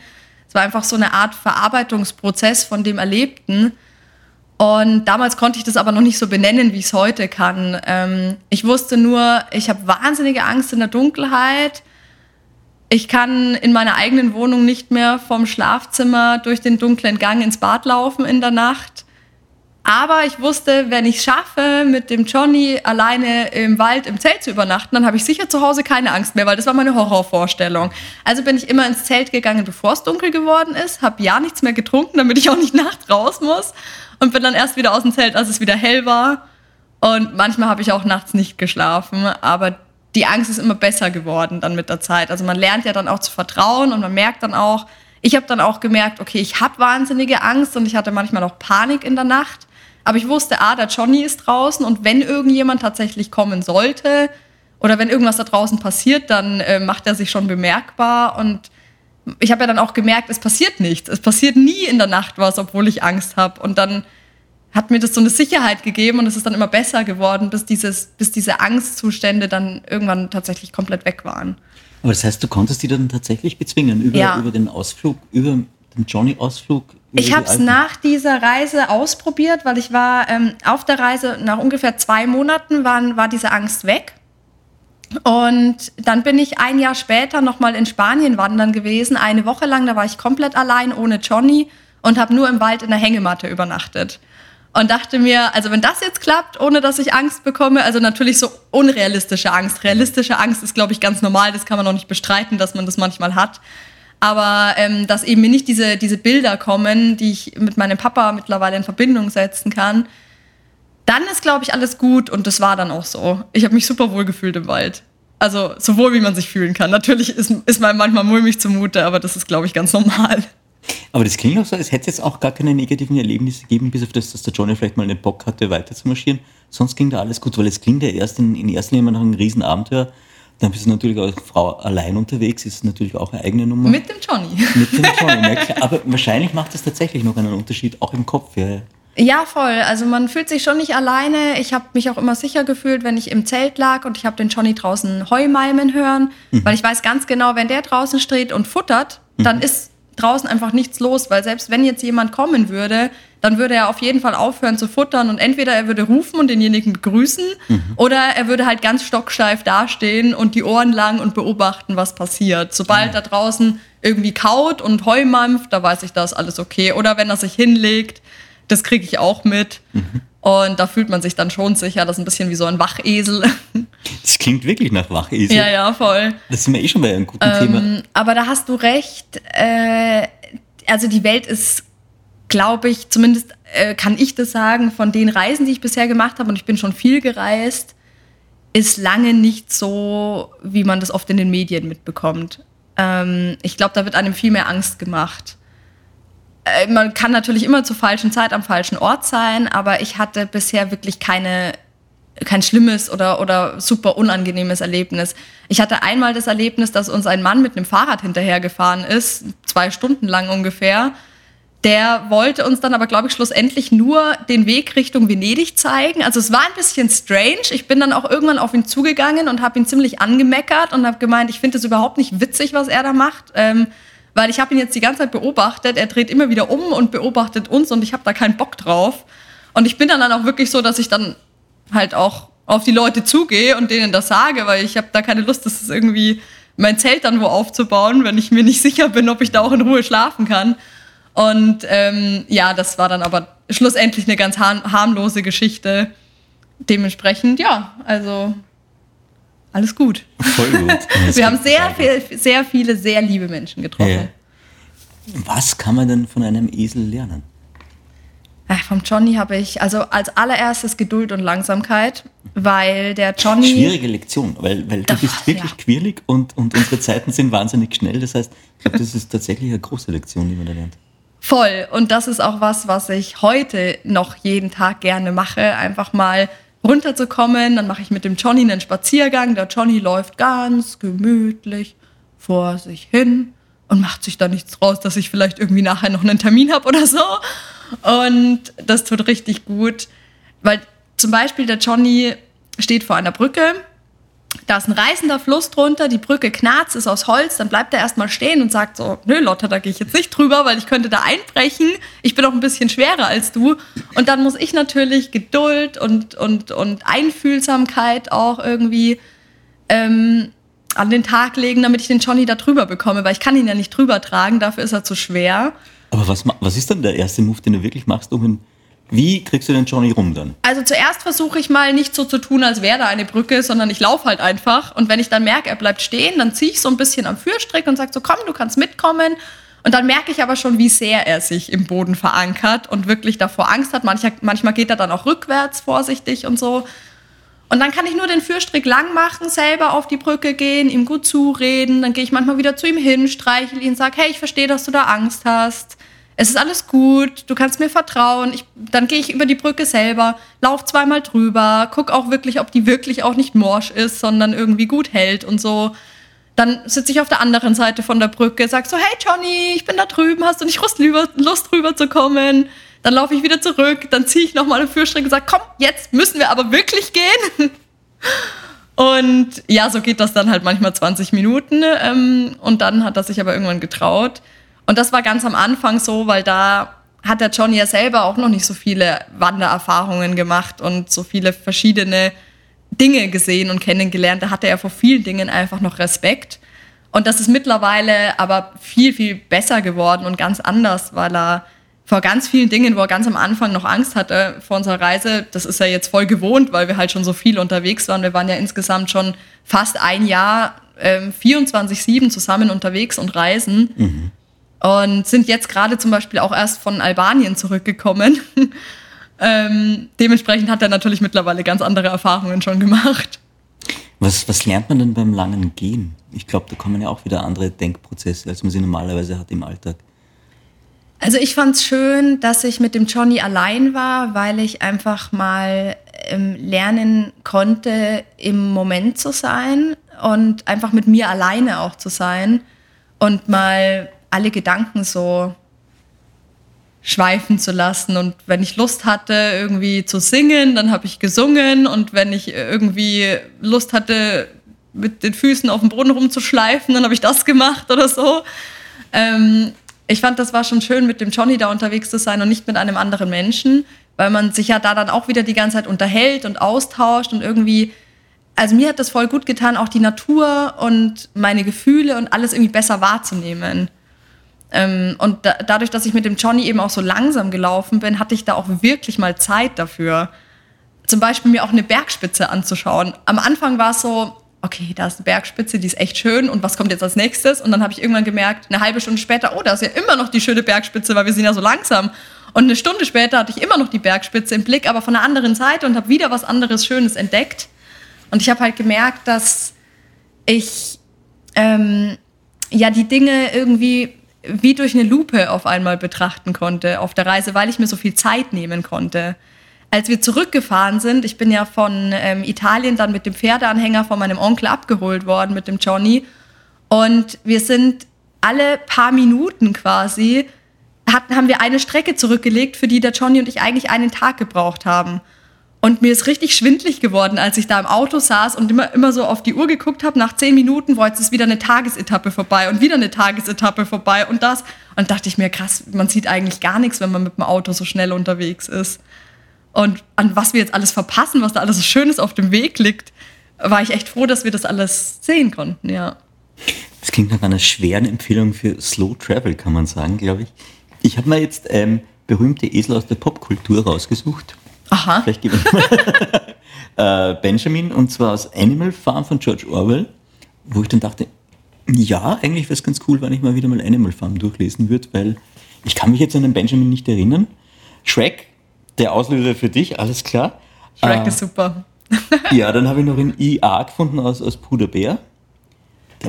Es war einfach so eine Art Verarbeitungsprozess von dem Erlebten. Und damals konnte ich das aber noch nicht so benennen, wie ich es heute kann. Ähm, ich wusste nur, ich habe wahnsinnige Angst in der Dunkelheit ich kann in meiner eigenen Wohnung nicht mehr vom Schlafzimmer durch den dunklen Gang ins Bad laufen in der Nacht. Aber ich wusste, wenn ich es schaffe, mit dem Johnny alleine im Wald im Zelt zu übernachten, dann habe ich sicher zu Hause keine Angst mehr, weil das war meine Horrorvorstellung. Also bin ich immer ins Zelt gegangen, bevor es dunkel geworden ist, habe ja nichts mehr getrunken, damit ich auch nicht nachts raus muss und bin dann erst wieder aus dem Zelt, als es wieder hell war. Und manchmal habe ich auch nachts nicht geschlafen, aber die Angst ist immer besser geworden dann mit der Zeit. Also man lernt ja dann auch zu vertrauen und man merkt dann auch, ich habe dann auch gemerkt, okay, ich habe wahnsinnige Angst und ich hatte manchmal noch Panik in der Nacht. Aber ich wusste, ah, der Johnny ist draußen und wenn irgendjemand tatsächlich kommen sollte oder wenn irgendwas da draußen passiert, dann äh, macht er sich schon bemerkbar. Und ich habe ja dann auch gemerkt, es passiert nichts. Es passiert nie in der Nacht was, obwohl ich Angst habe. Und dann hat mir das so eine Sicherheit gegeben und es ist dann immer besser geworden, bis, dieses, bis diese Angstzustände dann irgendwann tatsächlich komplett weg waren. Aber das heißt, du konntest die dann tatsächlich bezwingen über, Ja. über den Ausflug, über den Johnny-Ausflug? Ich habe es nach dieser Reise ausprobiert, weil ich war ähm, auf der Reise, nach ungefähr zwei Monaten waren, war diese Angst weg. Und dann bin ich ein Jahr später nochmal in Spanien wandern gewesen, eine Woche lang, da war ich komplett allein ohne Johnny und habe nur im Wald in der Hängematte übernachtet. Und dachte mir, also wenn das jetzt klappt, ohne dass ich Angst bekomme, also natürlich so unrealistische Angst. Realistische Angst ist, glaube ich, ganz normal, das kann man auch nicht bestreiten, dass man das manchmal hat. Aber ähm, dass eben mir nicht diese, diese Bilder kommen, die ich mit meinem Papa mittlerweile in Verbindung setzen kann, dann ist, glaube ich, alles gut und das war dann auch so. Ich habe mich super wohl gefühlt im Wald. Also so wohl, wie man sich fühlen kann. Natürlich ist, ist mir manchmal mulmig zumute, aber das ist, glaube ich, ganz normal. Aber das klingt auch so, als hätte es jetzt auch gar keine negativen Erlebnisse gegeben, bis auf das, dass der Johnny vielleicht mal einen Bock hatte, weiter zu marschieren. Sonst ging da alles gut, weil es klingt ja erst in, in erster Linie nach einem Riesenabenteuer. Dann bist du natürlich als Frau allein unterwegs, ist natürlich auch eine eigene Nummer. Mit dem Johnny. Mit dem Johnny, klar. Aber wahrscheinlich macht das tatsächlich noch einen Unterschied, auch im Kopf. Ja. Ja, voll. Also man fühlt sich schon nicht alleine. Ich habe mich auch immer sicher gefühlt, wenn ich im Zelt lag und ich habe den Johnny draußen Heumalmen hören, weil ich weiß ganz genau, wenn der draußen steht und futtert, dann ist draußen einfach nichts los, weil selbst wenn jetzt jemand kommen würde, dann würde er auf jeden Fall aufhören zu futtern und entweder er würde rufen und denjenigen begrüßen oder er würde halt ganz stocksteif dastehen und die Ohren lang und beobachten, was passiert. Sobald da draußen irgendwie kaut und Heu mampft, da weiß ich, da ist alles okay. Oder wenn er sich hinlegt, das kriege ich auch mit. Und da fühlt man sich dann schon sicher, das ist ein bisschen wie so ein Wachesel. Das klingt wirklich nach Wachesel. ja, ja, voll. Das sind wir eh schon bei einem guten Thema. Aber da hast du recht. Äh, also die Welt ist, glaube ich, zumindest äh, kann ich das sagen, von den Reisen, die ich bisher gemacht habe, und ich bin schon viel gereist, ist lange nicht so, wie man das oft in den Medien mitbekommt. Ähm, ich glaube, da wird einem viel mehr Angst gemacht. Äh, man kann natürlich immer zur falschen Zeit am falschen Ort sein, aber ich hatte bisher wirklich keine kein schlimmes oder, oder super unangenehmes Erlebnis. Ich hatte einmal das Erlebnis, dass uns ein Mann mit einem Fahrrad hinterhergefahren ist, zwei Stunden lang ungefähr. Der wollte uns dann aber, glaube ich, schlussendlich nur den Weg Richtung Venedig zeigen. Also es war ein bisschen strange. Ich bin dann auch irgendwann auf ihn zugegangen und habe ihn ziemlich angemeckert und habe gemeint, ich finde es überhaupt nicht witzig, was er da macht. Ähm, weil ich habe ihn jetzt die ganze Zeit beobachtet. Er dreht immer wieder um und beobachtet uns und ich habe da keinen Bock drauf. Und ich bin dann, auch wirklich so, dass ich dann halt auch auf die Leute zugehe und denen das sage, weil ich habe da keine Lust, das ist irgendwie mein Zelt dann wo aufzubauen, wenn ich mir nicht sicher bin, ob ich da auch in Ruhe schlafen kann. Und ähm, ja, das war dann aber schlussendlich eine ganz har harmlose Geschichte. Dementsprechend, ja, also alles gut. Voll gut. Wir haben sehr, viel, sehr viele, sehr liebe Menschen getroffen. Ja. Was kann man denn von einem Esel lernen? Ach, vom Johnny habe ich, also als allererstes Geduld und Langsamkeit, weil der Johnny. Schwierige Lektion, weil, weil du Ach, bist wirklich ja. quirlig und, und unsere Zeiten sind wahnsinnig schnell. Das heißt, ich glaube, das ist tatsächlich eine große Lektion, die man da lernt. Voll. Und das ist auch was, was ich heute noch jeden Tag gerne mache. Einfach mal runterzukommen. Dann mache ich mit dem Johnny einen Spaziergang. Der Johnny läuft ganz gemütlich vor sich hin und macht sich da nichts draus, dass ich vielleicht irgendwie nachher noch einen Termin habe oder so. Und das tut richtig gut. Weil zum Beispiel der Johnny steht vor einer Brücke da ist ein reißender Fluss drunter, die Brücke knarzt, ist aus Holz, dann bleibt er erstmal stehen und sagt so, nö Lotta, da gehe ich jetzt nicht drüber, weil ich könnte da einbrechen, ich bin auch ein bisschen schwerer als du. Und dann muss ich natürlich Geduld und, und, und Einfühlsamkeit auch irgendwie ähm, an den Tag legen, damit ich den Johnny da drüber bekomme, weil ich kann ihn ja nicht drüber tragen, dafür ist er zu schwer. Aber was, was ist dann der erste Move, den du wirklich machst, um ihn. Wie kriegst du den Johnny rum dann? Also zuerst versuche ich mal nicht so zu tun, als wäre da eine Brücke, sondern ich laufe halt einfach. Und wenn ich dann merke, er bleibt stehen, dann ziehe ich so ein bisschen am Führstrick und sage so, komm, du kannst mitkommen. Und dann merke ich aber schon, wie sehr er sich im Boden verankert und wirklich davor Angst hat. Mancher, manchmal geht er dann auch rückwärts vorsichtig und so. Und dann kann ich nur den Führstrick lang machen, selber auf die Brücke gehen, ihm gut zureden. Dann gehe ich manchmal wieder zu ihm hin, streichel ihn, sage, hey, ich verstehe, dass du da Angst hast. Es ist alles gut, du kannst mir vertrauen. Ich, dann gehe ich über die Brücke selber, lauf zweimal drüber, guck auch wirklich, ob die wirklich auch nicht morsch ist, sondern irgendwie gut hält und so. Dann sitze ich auf der anderen Seite von der Brücke, sag so, hey Johnny, ich bin da drüben, hast du nicht Lust, rüber, Lust rüber zu kommen? dann laufe ich wieder zurück, dann ziehe ich nochmal einen Führerschrank und sage, komm, jetzt müssen wir aber wirklich gehen. Und ja, so geht das dann halt manchmal 20 Minuten. Ähm, und dann hat er sich aber irgendwann getraut. Und das war ganz am Anfang so, weil da hat der Johnny ja selber auch noch nicht so viele Wandererfahrungen gemacht und so viele verschiedene Dinge gesehen und kennengelernt. Da hatte er vor vielen Dingen einfach noch Respekt. Und das ist mittlerweile aber viel, viel besser geworden und ganz anders, weil er vor ganz vielen Dingen, wo er ganz am Anfang noch Angst hatte vor unserer Reise, das ist er jetzt voll gewohnt, weil wir halt schon so viel unterwegs waren. Wir waren ja insgesamt schon fast ein Jahr ähm, 24-7 zusammen unterwegs und reisen. Mhm. Und sind jetzt gerade zum Beispiel auch erst von Albanien zurückgekommen. ähm, dementsprechend hat er natürlich mittlerweile ganz andere Erfahrungen schon gemacht. Was, was lernt man denn beim langen Gehen? Ich glaube, da kommen ja auch wieder andere Denkprozesse, als man sie normalerweise hat im Alltag. Also ich fand es schön, dass ich mit dem Johnny allein war, weil ich einfach mal ähm, lernen konnte, im Moment zu sein und einfach mit mir alleine auch zu sein und mal alle Gedanken so schweifen zu lassen. Und wenn ich Lust hatte, irgendwie zu singen, dann habe ich gesungen. Und wenn ich irgendwie Lust hatte, mit den Füßen auf dem Boden rumzuschleifen, dann habe ich das gemacht oder so. Ähm, ich fand, das war schon schön, mit dem Johnny da unterwegs zu sein und nicht mit einem anderen Menschen, weil man sich ja da dann auch wieder die ganze Zeit unterhält und austauscht und irgendwie, also mir hat das voll gut getan, auch die Natur und meine Gefühle und alles irgendwie besser wahrzunehmen. Ähm, und da, dadurch, dass ich mit dem Johnny eben auch so langsam gelaufen bin, hatte ich da auch wirklich mal Zeit dafür. Zum Beispiel mir auch eine Bergspitze anzuschauen. Am Anfang war es so, okay, da ist eine Bergspitze, die ist echt schön und was kommt jetzt als nächstes? Und dann habe ich irgendwann gemerkt, eine halbe Stunde später, oh, da ist ja immer noch die schöne Bergspitze, weil wir sind ja so langsam. Und eine Stunde später hatte ich immer noch die Bergspitze im Blick, aber von einer anderen Seite und habe wieder was anderes Schönes entdeckt. Und ich habe halt gemerkt, dass ich ähm, ja die Dinge irgendwie wie durch eine Lupe auf einmal betrachten konnte auf der Reise, weil ich mir so viel Zeit nehmen konnte als wir zurückgefahren sind, ich bin ja von ähm, Italien dann mit dem Pferdeanhänger von meinem Onkel abgeholt worden, mit dem Johnny. Und wir sind alle paar Minuten quasi, hatten, haben wir eine Strecke zurückgelegt, für die der Johnny und ich eigentlich einen Tag gebraucht haben. Und mir ist richtig schwindlig geworden, als ich da im Auto saß und immer, immer so auf die Uhr geguckt habe. Nach zehn Minuten war jetzt wieder eine Tagesetappe vorbei und wieder eine Tagesetappe vorbei und das. Und dachte ich mir, krass, man sieht eigentlich gar nichts, wenn man mit dem Auto so schnell unterwegs ist. Und an was wir jetzt alles verpassen, was da alles so Schönes auf dem Weg liegt, war ich echt froh, dass wir das alles sehen konnten, ja. Das klingt nach einer schweren Empfehlung für Slow Travel, kann man sagen, glaube ich. Ich habe mir jetzt ähm, berühmte Esel aus der Popkultur rausgesucht. Aha. Vielleicht gebe ich äh, Benjamin, und zwar aus Animal Farm von George Orwell, wo ich dann dachte, ja, eigentlich wäre es ganz cool, wenn ich mal wieder mal Animal Farm durchlesen würde, weil ich kann mich jetzt an den Benjamin nicht erinnern. Shrek der Auslöser für dich, alles klar. Shrek äh, ist super. ja, dann habe ich noch einen IA gefunden aus, aus Puderbär.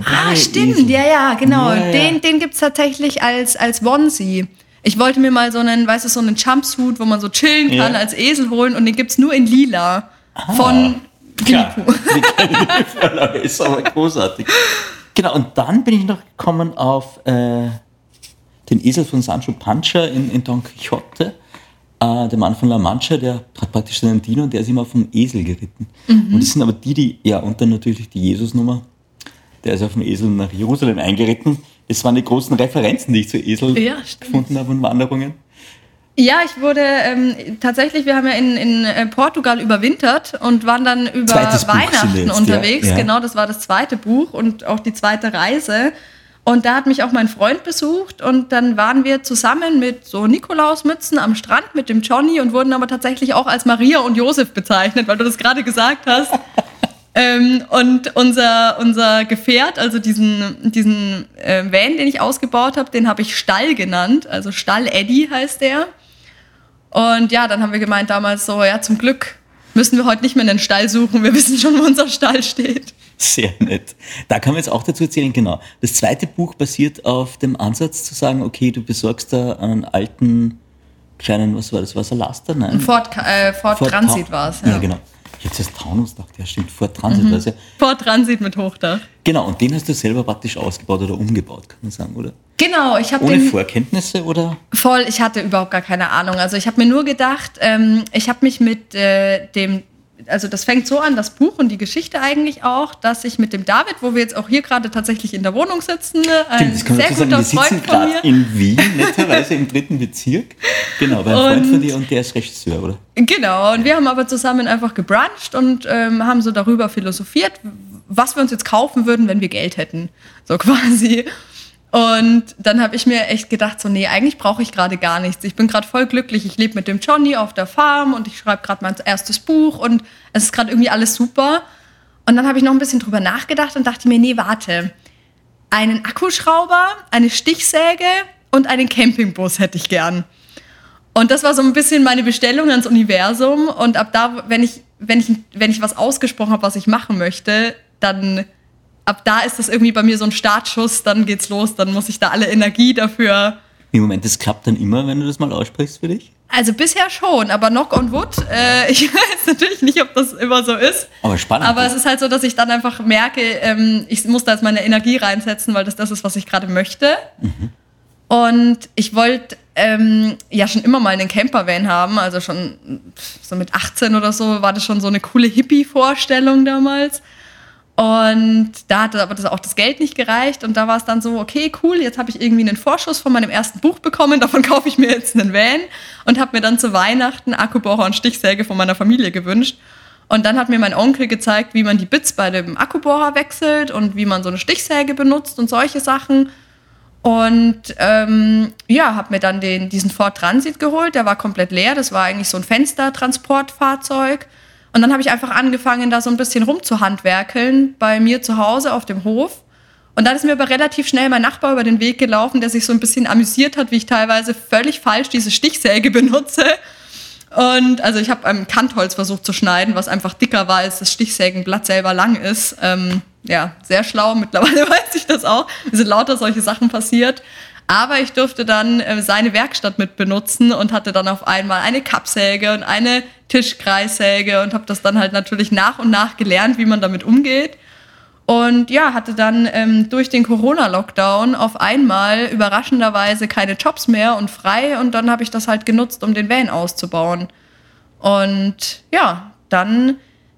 Ah, stimmt, Esel. ja, ja, genau. Ja, ja. Den, den gibt es tatsächlich als, als Onesie. Ich wollte mir mal so einen, weißt du, so einen Jumpsuit, wo man so chillen kann, ja. als Esel holen und den gibt es nur in lila. Ah, von Klar, die ist aber großartig. Genau, und dann bin ich noch gekommen auf äh, den Esel von Sancho Pancha in, in Don Quixote äh, der Mann von La Mancha, der hat praktisch seinen Diener und der ist immer vom Esel geritten. Mhm. Und das sind aber die, die, ja, und dann natürlich die Jesus-Nummer. Der ist auf dem Esel nach Jerusalem eingeritten. Das waren die großen Referenzen, die ich zu Esel ja, gefunden habe und Wanderungen. Ja, ich wurde ähm, tatsächlich, wir haben ja in, in äh, Portugal überwintert und waren dann über Zweites Weihnachten jetzt, unterwegs. Ja, ja. Genau, das war das zweite Buch und auch die zweite Reise. Und da hat mich auch mein Freund besucht und dann waren wir zusammen mit so Nikolausmützen am Strand mit dem Johnny und wurden aber tatsächlich auch als Maria und Josef bezeichnet, weil du das gerade gesagt hast. ähm, und unser, unser Gefährt, also diesen, diesen äh, Van, den ich ausgebaut habe, den habe ich Stall genannt. Also Stall Eddie heißt der. Und ja, dann haben wir gemeint damals so, ja, zum Glück müssen wir heute nicht mehr einen Stall suchen, wir wissen schon, wo unser Stall steht. Sehr nett. Da kann man jetzt auch dazu erzählen, genau. Das zweite Buch basiert auf dem Ansatz zu sagen, okay, du besorgst da einen alten kleinen, was war das, war es ein Laster? Nein. Ford, äh, Ford, Ford Transit war es. Ja. ja. genau. Jetzt Taunus gedacht, ja stimmt, Ford Transit mhm. ja. Ford Transit mit Hochdach. Genau, und den hast du selber praktisch ausgebaut oder umgebaut, kann man sagen, oder? Genau, ich habe Ohne den Vorkenntnisse oder? voll, ich hatte überhaupt gar keine Ahnung. Also ich habe mir nur gedacht, ähm, ich habe mich mit äh, dem, also das fängt so an, das Buch und die Geschichte eigentlich auch, dass ich mit dem David, wo wir jetzt auch hier gerade tatsächlich in der Wohnung sitzen, ein Stimmt, das kann sehr dazu sagen, guter wir sitzen Freund von gerade mir. in Wien, netterweise im dritten Bezirk. Genau, bei einem Freund von dir und der ist Regisseur, oder? Genau, und wir haben aber zusammen einfach gebruncht und ähm, haben so darüber philosophiert, was wir uns jetzt kaufen würden, wenn wir Geld hätten. So quasi. Und dann habe ich mir echt gedacht, so, nee, eigentlich brauche ich gerade gar nichts. Ich bin gerade voll glücklich. Ich lebe mit dem Johnny auf der Farm und ich schreibe gerade mein erstes Buch und es ist gerade irgendwie alles super. Und dann habe ich noch ein bisschen drüber nachgedacht und dachte mir, nee, warte. Einen Akkuschrauber, eine Stichsäge und einen Campingbus hätte ich gern. Und das war so ein bisschen meine Bestellung ans Universum. Und ab da, wenn ich, wenn ich, wenn ich was ausgesprochen habe, was ich machen möchte, dann ab da ist das irgendwie bei mir so ein Startschuss, dann geht's los, dann muss ich da alle Energie dafür. Im Moment, das klappt dann immer, wenn du das mal aussprichst für dich? Also bisher schon, aber knock on wood. Äh, ich weiß natürlich nicht, ob das immer so ist. Aber spannend. Aber es ist halt so, dass ich dann einfach merke, ähm, ich muss da jetzt meine Energie reinsetzen, weil das das ist, was ich gerade möchte. Und ich wollte ähm, ja schon immer mal einen Campervan haben, also schon so mit 18 oder so war das schon so eine coole Hippie-Vorstellung damals. Und da hatte aber das auch das Geld nicht gereicht und da war es dann so, okay, cool, jetzt habe ich irgendwie einen Vorschuss von meinem ersten Buch bekommen, davon kaufe ich mir jetzt einen Van und habe mir dann zu Weihnachten Akkubohrer und Stichsäge von meiner Familie gewünscht. Und dann hat mir mein Onkel gezeigt, wie man die Bits bei dem Akkubohrer wechselt und wie man so eine Stichsäge benutzt und solche Sachen. Und ähm, ja, habe mir dann den, diesen Ford Transit geholt. Der war komplett leer. Das war eigentlich so ein Fenstertransportfahrzeug. Und dann habe ich einfach angefangen, da so ein bisschen rumzuhandwerkeln bei mir zu Hause auf dem Hof. Und dann ist mir aber relativ schnell mein Nachbar über den Weg gelaufen, der sich so ein bisschen amüsiert hat, wie ich teilweise völlig falsch diese Stichsäge benutze. Und also ich habe ein Kantholz versucht zu schneiden, was einfach dicker war, als das Stichsägenblatt selber lang ist. Ähm, ja, sehr schlau. Mittlerweile weiß ich das auch. Mir sind lauter solche Sachen passiert. Aber ich durfte dann äh, seine Werkstatt mit benutzen und hatte dann auf einmal eine Kappsäge und eine Tischkreissäge und habe das dann halt natürlich nach und nach gelernt, wie man damit umgeht. Und ja, hatte dann ähm, durch den Corona-Lockdown auf einmal überraschenderweise keine Jobs mehr und frei. Und dann habe ich das halt genutzt, um den Van auszubauen. Und ja, dann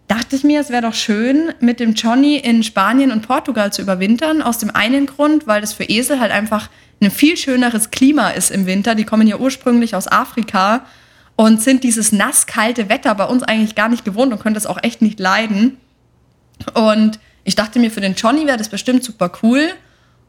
dachte ich mir, es wäre doch schön, mit dem Johnny in Spanien und Portugal zu überwintern. Aus dem einen Grund, weil das für Esel halt einfach ein viel schöneres Klima ist im Winter. Die kommen ja ursprünglich aus Afrika und sind dieses nasskalte Wetter bei uns eigentlich gar nicht gewohnt und können das auch echt nicht leiden. Und ich dachte mir, für den Johnny wäre das bestimmt super cool.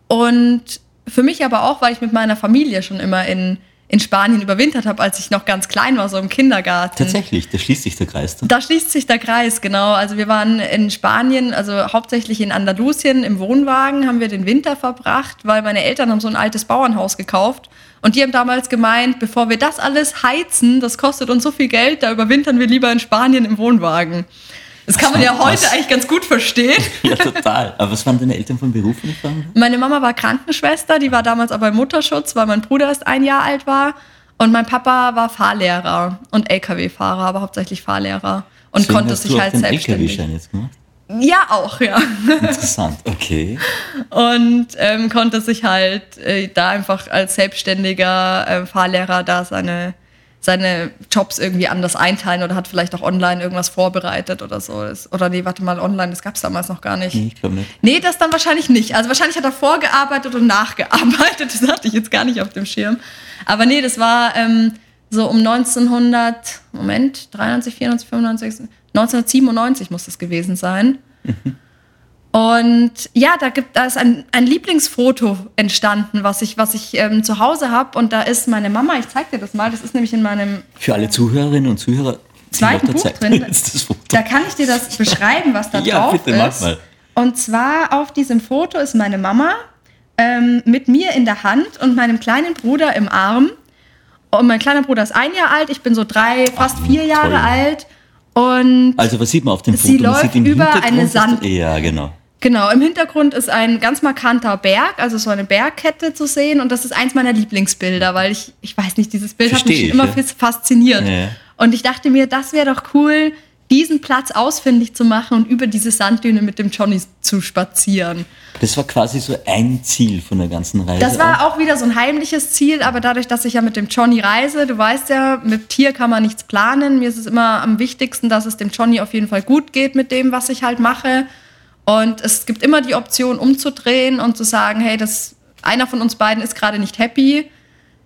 Und für mich aber auch, weil ich mit meiner Familie schon immer in, in Spanien überwintert habe, als ich noch ganz klein war, so im Kindergarten. Tatsächlich, da schließt sich der Kreis dann. Da schließt sich der Kreis, genau. Also wir waren in Spanien, also hauptsächlich in Andalusien im Wohnwagen, haben wir den Winter verbracht, weil meine Eltern haben so ein altes Bauernhaus gekauft. Und die haben damals gemeint, bevor wir das alles heizen, das kostet uns so viel Geld, da überwintern wir lieber in Spanien im Wohnwagen. Das kann man ja heute Was? eigentlich ganz gut verstehen. Ja, total. Aber was waren deine Eltern von Beruf? Meine Mama war Krankenschwester, die war damals aber im Mutterschutz, weil mein Bruder erst ein Jahr alt war. Und mein Papa war Fahrlehrer und LKW-Fahrer, aber hauptsächlich Fahrlehrer. Und Deswegen konnte sich halt selbstständig. LKW-Schein jetzt gemacht? Ja, auch, ja. Interessant, okay. Und ähm, konnte sich halt äh, da einfach als selbstständiger äh, Fahrlehrer da seine, seine Jobs irgendwie anders einteilen oder hat vielleicht auch online irgendwas vorbereitet oder so. Oder nee, warte mal, online, das gab es damals noch gar nicht. Nee, ich glaube nicht. Nee, das dann wahrscheinlich nicht. Also wahrscheinlich hat er vorgearbeitet und nachgearbeitet. Das hatte ich jetzt gar nicht auf dem Schirm. Aber nee, das war ähm, so um 1900, Moment, 93, 94, 95, 1997 muss das gewesen sein. Und ja, da, gibt, da ist ein, ein Lieblingsfoto entstanden, was ich, was ich ähm, zu Hause habe. Und da ist meine Mama, ich zeig dir das mal, das ist nämlich in meinem Für alle Zuhörerinnen und Zuhörer, Zweiten Buch zeigt drin. Da kann ich dir das beschreiben, was da Ja, drauf bitte, mach ist. mal. Und zwar auf diesem Foto ist meine Mama ähm, mit mir in der Hand und meinem kleinen Bruder im Arm. Und mein kleiner Bruder ist ein Jahr alt, ich bin so drei, fast vier Jahre toll. alt. Und Also, was sieht man auf dem Sie Foto? Man läuft über eine Sand- Ja, genau. Genau, im Hintergrund ist ein ganz markanter Berg, also so eine Bergkette zu sehen. Und das ist eins meiner Lieblingsbilder, weil ich, ich weiß nicht, dieses Bild hat Versteh mich ich, immer ja. fas- fasziniert. Ja. Und ich dachte mir, das wäre doch cool, diesen Platz ausfindig zu machen und über diese Sanddüne mit dem Johnny zu spazieren. Das war quasi so ein Ziel von der ganzen Reise. Das war auch wieder so ein heimliches Ziel, aber dadurch, dass ich ja mit dem Johnny reise, du weißt ja, mit Tier kann man nichts planen. Mir ist es immer am wichtigsten, dass es dem Johnny auf jeden Fall gut geht mit dem, was ich halt mache. Und es gibt immer die Option, umzudrehen und zu sagen, hey, das, einer von uns beiden ist gerade nicht happy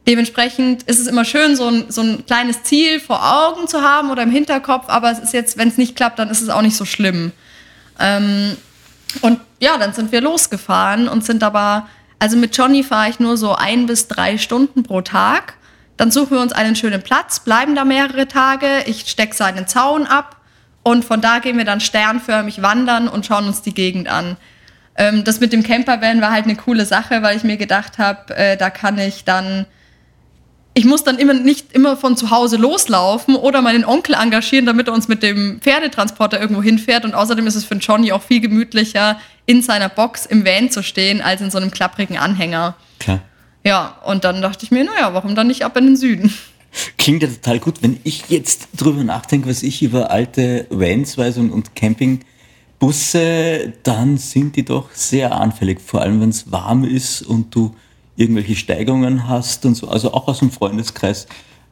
Dementsprechend ist es immer schön, so ein, so ein kleines Ziel vor Augen zu haben oder im Hinterkopf, aber es ist jetzt, wenn es nicht klappt, dann ist es auch nicht so schlimm. Ähm, und ja, dann sind wir losgefahren und sind aber, also mit Johnny fahre ich nur so ein bis drei Stunden pro Tag. Dann suchen wir uns einen schönen Platz, bleiben da mehrere Tage, ich stecke seinen Zaun ab und von da gehen wir dann sternförmig wandern und schauen uns die Gegend an. Ähm, das mit dem Campervan war halt eine coole Sache, weil ich mir gedacht habe, äh, da kann ich dann ich muss dann immer nicht immer von zu Hause loslaufen oder meinen Onkel engagieren, damit er uns mit dem Pferdetransporter irgendwo hinfährt. Und außerdem ist es für Johnny auch viel gemütlicher, in seiner Box im Van zu stehen, als in so einem klapprigen Anhänger. Klar. Ja, und dann dachte ich mir, naja, warum dann nicht ab in den Süden? Klingt ja total gut. Wenn ich jetzt drüber nachdenke, was ich über alte Vans weiß und, und Campingbusse, dann sind die doch sehr anfällig. Vor allem, wenn es warm ist und du irgendwelche Steigungen hast und so, also auch aus dem Freundeskreis.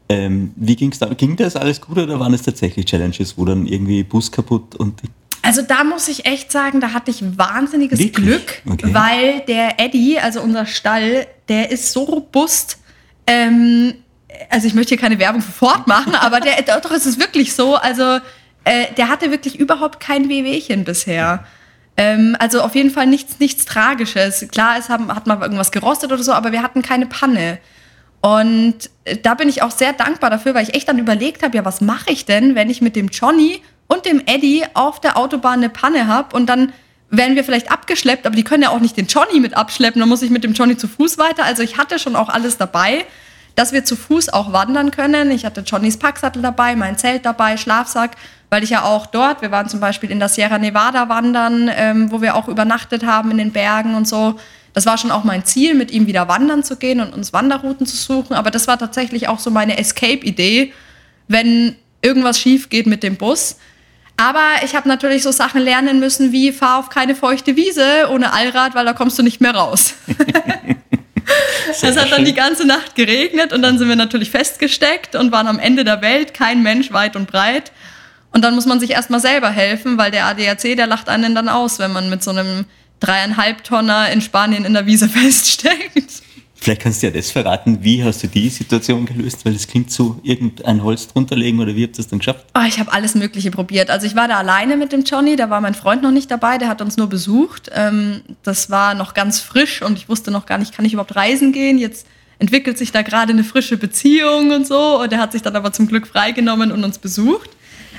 Ähm, wie ging's da? Ging das alles gut oder waren es tatsächlich Challenges, wo dann irgendwie Bus kaputt und also da muss ich echt sagen, da hatte ich wahnsinniges Wirklich? Glück, okay. weil der Eddie, also unser Stall, der ist so robust. Ähm, also ich möchte hier keine Werbung für Ford machen, aber der, doch, es ist wirklich so. Also äh, der hatte wirklich überhaupt kein Wehwehchen bisher. Ähm, also auf jeden Fall nichts, nichts Tragisches. Klar, es haben, hat mal irgendwas gerostet oder so, aber wir hatten keine Panne. Und äh, da bin ich auch sehr dankbar dafür, weil ich echt dann überlegt habe, ja, was mache ich denn, wenn ich mit dem Johnny und dem Eddie auf der Autobahn eine Panne habe und dann werden wir vielleicht abgeschleppt, aber die können ja auch nicht den Johnny mit abschleppen, dann muss ich mit dem Johnny zu Fuß weiter. Also ich hatte schon auch alles dabei, dass wir zu Fuß auch wandern können. Ich hatte Johnnys Packsattel dabei, mein Zelt dabei, Schlafsack weil ich ja auch dort, wir waren zum Beispiel in der Sierra Nevada wandern, ähm, wo wir auch übernachtet haben in den Bergen und so. Das war schon auch mein Ziel, mit ihm wieder wandern zu gehen und uns Wanderrouten zu suchen. Aber das war tatsächlich auch so meine Escape-Idee, wenn irgendwas schief geht mit dem Bus. Aber ich habe natürlich so Sachen lernen müssen wie fahr auf keine feuchte Wiese ohne Allrad, weil da kommst du nicht mehr raus. es hat dann die ganze Nacht geregnet und dann sind wir natürlich festgesteckt und waren am Ende der Welt, kein Mensch weit und breit. Und dann muss man sich erstmal selber helfen, weil der ADAC, der lacht einen dann aus, wenn man mit so einem dreieinhalb Tonner in Spanien in der Wiese feststeckt. Vielleicht kannst du ja das verraten, wie hast du die Situation gelöst, weil es klingt so, irgendein Holz drunter legen oder wie habt ihr das dann geschafft? Oh, ich habe alles Mögliche probiert. Also ich war da alleine mit dem Johnny, da war mein Freund noch nicht dabei, der hat uns nur besucht. Ähm, das war noch ganz frisch und ich wusste noch gar nicht, kann ich überhaupt reisen gehen? Jetzt entwickelt sich da gerade eine frische Beziehung und so und er hat sich dann aber zum Glück freigenommen und uns besucht.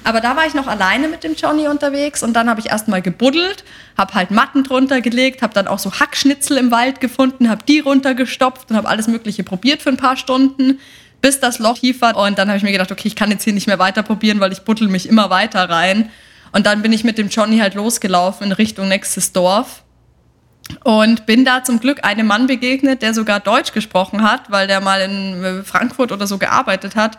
Aber da war ich noch alleine mit dem Johnny unterwegs und dann habe ich erstmal gebuddelt, habe halt Matten drunter gelegt, habe dann auch so Hackschnitzel im Wald gefunden, habe die runtergestopft und habe alles Mögliche probiert für ein paar Stunden, bis das Loch tief war. Und dann habe ich mir gedacht, okay, ich kann jetzt hier nicht mehr weiter probieren, weil ich buddel mich immer weiter rein. Und dann bin ich mit dem Johnny halt losgelaufen in Richtung nächstes Dorf und bin da zum Glück einem Mann begegnet, der sogar Deutsch gesprochen hat, weil der mal in Frankfurt oder so gearbeitet hat.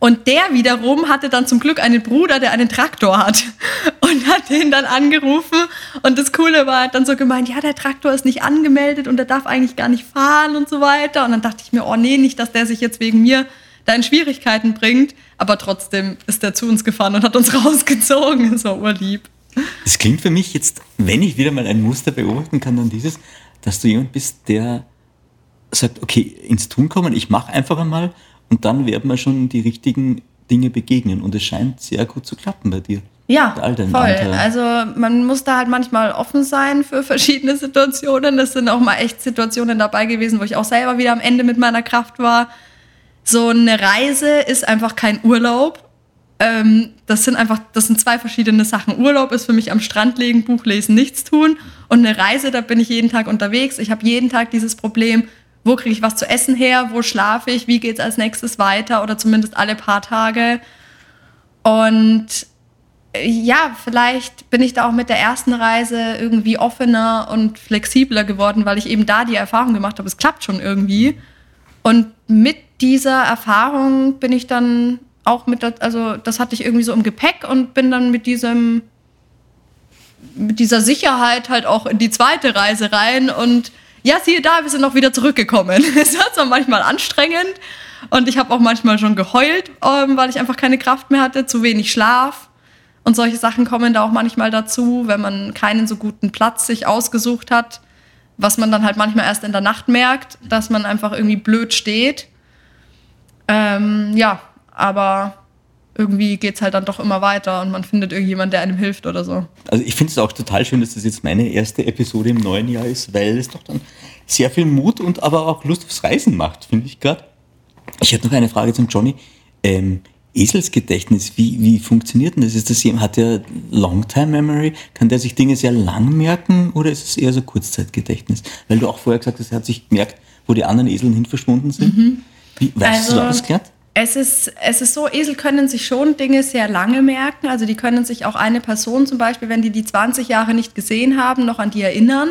Und der wiederum hatte dann zum Glück einen Bruder, der einen Traktor hat und hat den dann angerufen. Und das Coole war, er hat dann so gemeint, ja, der Traktor ist nicht angemeldet und der darf eigentlich gar nicht fahren und so weiter. Und dann dachte ich mir, oh nee, nicht, dass der sich jetzt wegen mir da in Schwierigkeiten bringt. Aber trotzdem ist der zu uns gefahren und hat uns rausgezogen. Das war urlieb. Das klingt für mich jetzt, wenn ich wieder mal ein Muster beobachten kann, dann dieses, dass du jemand bist, der sagt, okay, ins Tun kommen, ich mache einfach einmal und dann werden wir schon die richtigen Dinge begegnen. Und es scheint sehr gut zu klappen bei dir. Ja, voll. Anteilen. Also man muss da halt manchmal offen sein für verschiedene Situationen. Das sind auch mal echt Situationen dabei gewesen, wo ich auch selber wieder am Ende mit meiner Kraft war. So eine Reise ist einfach kein Urlaub. Ähm, das sind einfach, das sind zwei verschiedene Sachen. Urlaub ist für mich am Strand legen, Buch lesen, nichts tun. Und eine Reise, da bin ich jeden Tag unterwegs. Ich habe jeden Tag dieses Problem, wo kriege ich was zu essen her, wo schlafe ich, wie geht es als nächstes weiter oder zumindest alle paar Tage. Und äh, ja, vielleicht bin ich da auch mit der ersten Reise irgendwie offener und flexibler geworden, weil ich eben da die Erfahrung gemacht habe, es klappt schon irgendwie. Und mit dieser Erfahrung bin ich dann auch mit, also das hatte ich irgendwie so im Gepäck und bin dann mit diesem, mit dieser Sicherheit halt auch in die zweite Reise rein und ja, siehe da, wir sind auch wieder zurückgekommen. Es war zwar manchmal anstrengend und ich habe auch manchmal schon geheult, ähm, weil ich einfach keine Kraft mehr hatte, zu wenig Schlaf. Und solche Sachen kommen da auch manchmal dazu, wenn man keinen so guten Platz sich ausgesucht hat, was man dann halt manchmal erst in der Nacht merkt, dass man einfach irgendwie blöd steht. Ähm, ja, aber irgendwie geht es halt dann doch immer weiter und man findet irgendjemand, der einem hilft oder so. Also ich finde es auch total schön, dass das jetzt meine erste Episode im neuen Jahr ist, weil es doch dann sehr viel Mut und aber auch Lust aufs Reisen macht, finde ich gerade. Ich hätte noch eine Frage zum Johnny. Ähm, Eselsgedächtnis, wie, wie funktioniert denn das? Ist das hat der Longtime Memory? Kann der sich Dinge sehr lang merken oder ist es eher so Kurzzeitgedächtnis? Weil du auch vorher gesagt hast, er hat sich gemerkt, wo die anderen Eseln hin verschwunden sind. Mhm. Wie, weißt also, du das klärt? Es ist, es ist so, Esel können sich schon Dinge sehr lange merken. Also die können sich auch eine Person zum Beispiel, wenn die die 20 Jahre nicht gesehen haben, noch an die erinnern.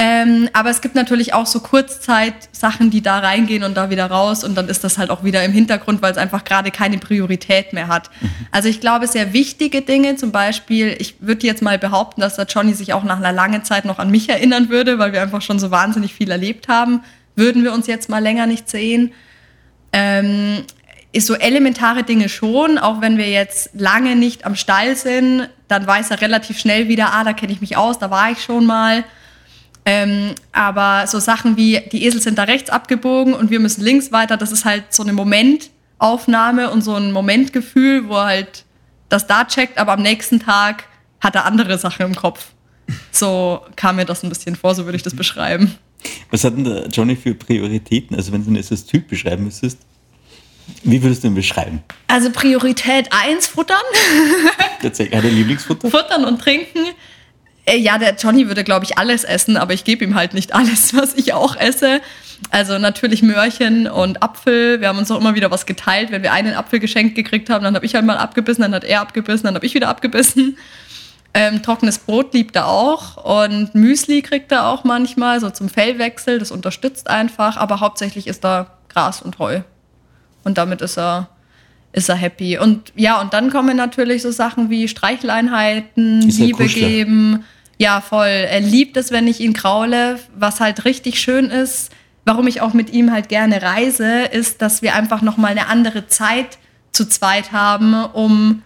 Ähm, aber es gibt natürlich auch so Kurzzeit-Sachen, die da reingehen und da wieder raus und dann ist das halt auch wieder im Hintergrund, weil es einfach gerade keine Priorität mehr hat. Mhm. Also ich glaube, sehr wichtige Dinge, zum Beispiel, ich würde jetzt mal behaupten, dass der Johnny sich auch nach einer langen Zeit noch an mich erinnern würde, weil wir einfach schon so wahnsinnig viel erlebt haben, würden wir uns jetzt mal länger nicht sehen. Ähm, ist so elementare Dinge schon, auch wenn wir jetzt lange nicht am Stall sind, dann weiß er relativ schnell wieder, ah, da kenne ich mich aus, da war ich schon mal. Ähm, aber so Sachen wie, die Esel sind da rechts abgebogen und wir müssen links weiter, das ist halt so eine Momentaufnahme und so ein Momentgefühl, wo er halt das da checkt, aber am nächsten Tag hat er andere Sachen im Kopf. So kam mir das ein bisschen vor, so würde ich das beschreiben. Was hat denn der Johnny für Prioritäten? Also wenn du ihn jetzt als Typ beschreiben müsstest, wie würdest du ihn beschreiben? Also Priorität 1, Futtern. Tatsächlich, hat er Lieblingsfutter? Futtern und Trinken. Äh, ja, der Johnny würde, glaube ich, alles essen, aber ich gebe ihm halt nicht alles, was ich auch esse. Also natürlich Möhrchen und Apfel. Wir haben uns auch immer wieder was geteilt. Wenn wir einen Apfel geschenkt gekriegt haben, dann habe ich halt mal abgebissen, dann hat er abgebissen, dann habe ich wieder abgebissen. Ähm, trockenes Brot liebt er auch und Müsli kriegt er auch manchmal, so zum Fellwechsel. Das unterstützt einfach, aber hauptsächlich ist da Gras und Heu. Und damit ist er ist er happy. Und ja, und dann kommen natürlich so Sachen wie Streicheleinheiten, Liebe geben, ja, voll. Er liebt es, wenn ich ihn kraule. Was halt richtig schön ist, warum ich auch mit ihm halt gerne reise, ist, dass wir einfach nochmal eine andere Zeit zu zweit haben, um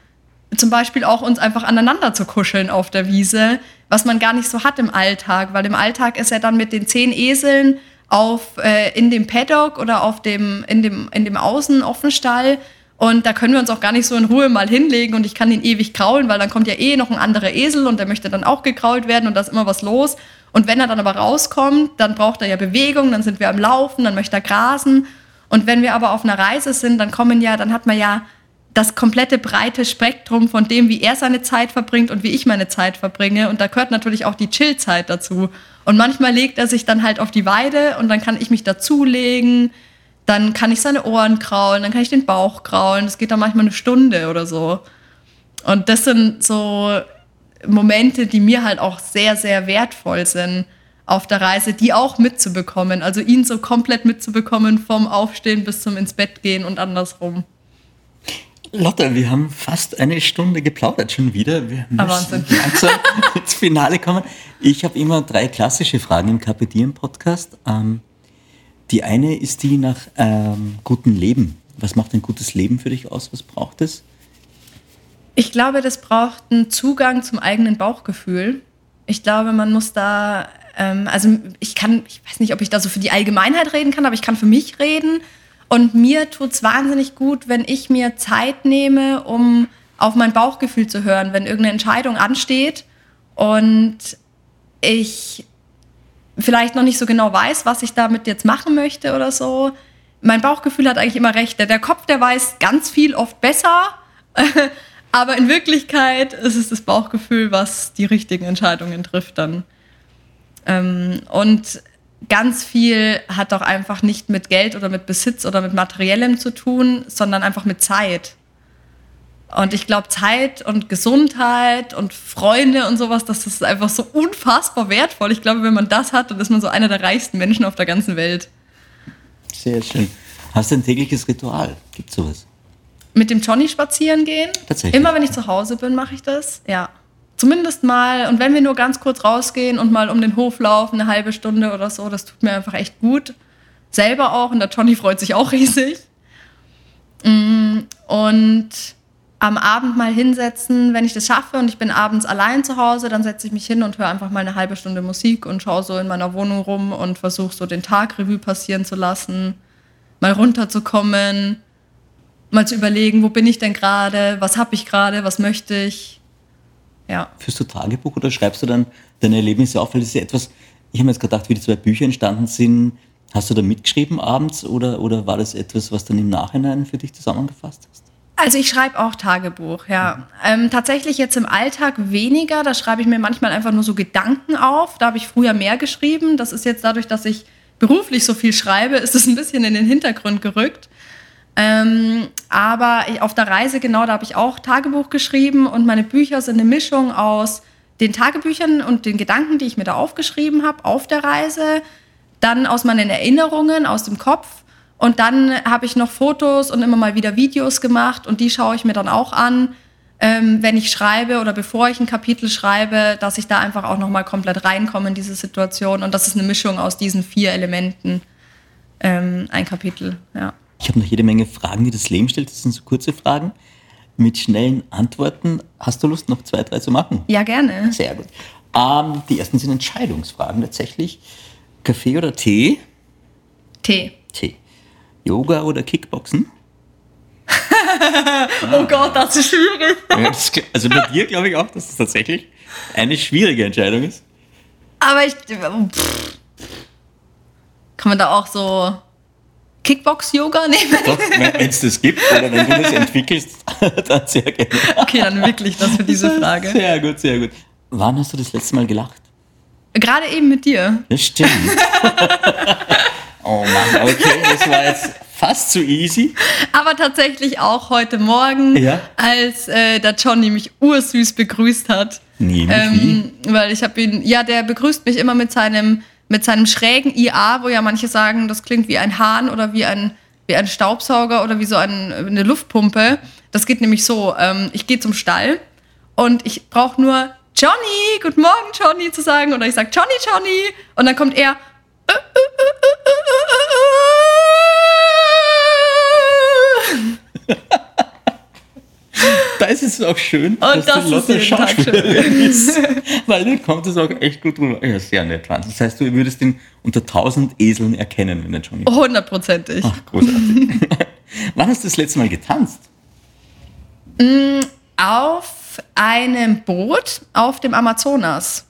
zum Beispiel auch uns einfach aneinander zu kuscheln auf der Wiese, was man gar nicht so hat im Alltag, weil im Alltag ist er dann mit den zehn Eseln auf, äh, in dem Paddock oder auf dem, in dem, in dem Außenoffenstall und da können wir uns auch gar nicht so in Ruhe mal hinlegen und ich kann ihn ewig kraulen, weil dann kommt ja eh noch ein anderer Esel und der möchte dann auch gekrault werden und da ist immer was los. Und wenn er dann aber rauskommt, dann braucht er ja Bewegung, dann sind wir am Laufen, dann möchte er grasen. Und wenn wir aber auf einer Reise sind, dann kommen ja, dann hat man ja das komplette breite Spektrum von dem, wie er seine Zeit verbringt und wie ich meine Zeit verbringe. Und da gehört natürlich auch die Chillzeit dazu. Und manchmal legt er sich dann halt auf die Weide und dann kann ich mich dazulegen dann kann ich seine Ohren kraulen, dann kann ich den Bauch kraulen. Das geht dann manchmal eine Stunde oder so. Und das sind so Momente, die mir halt auch sehr, sehr wertvoll sind auf der Reise, die auch mitzubekommen. Also ihn so komplett mitzubekommen vom Aufstehen bis zum ins Bett gehen und andersrum. Lotte, wir haben fast eine Stunde geplaudert schon wieder. Wir müssen langsam ins Finale kommen. Ich habe immer drei klassische Fragen im Kapitieren-Podcast. Ähm, die eine ist die nach ähm, gutem Leben. Was macht ein gutes Leben für dich aus? Was braucht es? Ich glaube, das braucht einen Zugang zum eigenen Bauchgefühl. Ich glaube, man muss da, ähm, also ich kann, ich weiß nicht, ob ich da so für die Allgemeinheit reden kann, aber ich kann für mich reden. Und mir tut es wahnsinnig gut, wenn ich mir Zeit nehme, um auf mein Bauchgefühl zu hören, wenn irgendeine Entscheidung ansteht und ich vielleicht noch nicht so genau weiß, was ich damit jetzt machen möchte oder so. Mein Bauchgefühl hat eigentlich immer recht. Der Kopf, der weiß ganz viel oft besser, aber in Wirklichkeit ist es das Bauchgefühl, was die richtigen Entscheidungen trifft dann. Ähm, und ganz viel hat auch einfach nicht mit Geld oder mit Besitz oder mit Materiellem zu tun, sondern einfach mit Zeit. Und ich glaube, Zeit und Gesundheit und Freunde und sowas, das ist einfach so unfassbar wertvoll. Ich glaube, wenn man das hat, dann ist man so einer der reichsten Menschen auf der ganzen Welt. Sehr schön. Hast du ein tägliches Ritual? Gibt es sowas? Mit dem Johnny spazieren gehen. Tatsächlich. Immer wenn ich zu Hause bin, mache ich das. Ja. Zumindest mal. Und wenn wir nur ganz kurz rausgehen und mal um den Hof laufen, eine halbe Stunde oder so, das tut mir einfach echt gut. Selber auch. Und der Johnny freut sich auch riesig. Mm, Und am Abend mal hinsetzen, wenn ich das schaffe und ich bin abends allein zu Hause, dann setze ich mich hin und höre einfach mal eine halbe Stunde Musik und schaue so in meiner Wohnung rum und versuche so den Tag Revue passieren zu lassen, mal runterzukommen, mal zu überlegen, wo bin ich denn gerade, was habe ich gerade, was möchte ich. Ja. Führst du Tagebuch oder schreibst du dann deine Erlebnisse auf? Weil das ist ja etwas, ich habe mir jetzt gedacht, wie die zwei Bücher entstanden sind. Hast du da mitgeschrieben abends oder, oder war das etwas, was dann im Nachhinein für dich zusammengefasst hast? Also ich schreibe auch Tagebuch, ja. Ähm, tatsächlich jetzt im Alltag weniger. Da schreibe ich mir manchmal einfach nur so Gedanken auf. Da habe ich früher mehr geschrieben. Das ist jetzt dadurch, dass ich beruflich so viel schreibe, ist es ein bisschen in den Hintergrund gerückt. Ähm, aber ich- auf der Reise, genau, da habe ich auch Tagebuch geschrieben und meine Bücher sind eine Mischung aus den Tagebüchern und den Gedanken, die ich mir da aufgeschrieben habe auf der Reise, dann aus meinen Erinnerungen, aus dem Kopf und dann habe ich noch Fotos und immer mal wieder Videos gemacht und die schaue ich mir dann auch an, ähm, wenn ich schreibe oder bevor ich ein Kapitel schreibe, dass ich da einfach auch nochmal komplett reinkomme in diese Situation und das ist eine Mischung aus diesen vier Elementen, ähm, ein Kapitel, ja. Ich habe noch jede Menge Fragen, die das Leben stellt. Das sind so kurze Fragen mit schnellen Antworten. Hast du Lust, noch zwei, drei zu machen? Ja, gerne. Sehr gut. Ähm, die ersten sind Entscheidungsfragen tatsächlich. Kaffee oder Tee? Tee. Tee. Yoga oder Kickboxen? Oh Gott, das ist schwierig. Ja, das, also bei dir glaube ich auch, dass das tatsächlich eine schwierige Entscheidung ist. Aber ich. Pff. Kann man da auch so Kickbox-Yoga nehmen? Doch, wenn es das gibt oder wenn du das entwickelst, dann sehr gerne. Okay, dann wirklich das für diese Frage. Sehr gut, sehr gut. Wann hast du das letzte Mal gelacht? Gerade eben mit dir. Das stimmt. oh Mann, okay, das war jetzt fast zu easy. Aber tatsächlich auch heute Morgen, Ja? als äh, der Johnny mich ursüß begrüßt hat. Nee, Ähm, weil ich habe ihn, ja, der begrüßt mich immer mit seinem, mit seinem schrägen IA, wo ja manche sagen, das klingt wie ein Hahn oder wie ein, wie ein Staubsauger oder wie so ein, eine Luftpumpe. Das geht nämlich so, ähm, ich gehe zum Stall und ich brauche nur Johnny, guten Morgen Johnny zu sagen oder ich sage Johnny, Johnny und dann kommt er Da ist es auch schön, Und das die Lotte Schauspielerin ist. Weil dann kommt es auch echt gut rüber. Ja, sehr nett, Wahnsinn. Das heißt, du würdest ihn unter tausend Eseln erkennen, wenn der Johnny. hundertprozentig. Ach, großartig. Wann hast du das letzte Mal getanzt? Auf einem Boot auf dem Amazonas.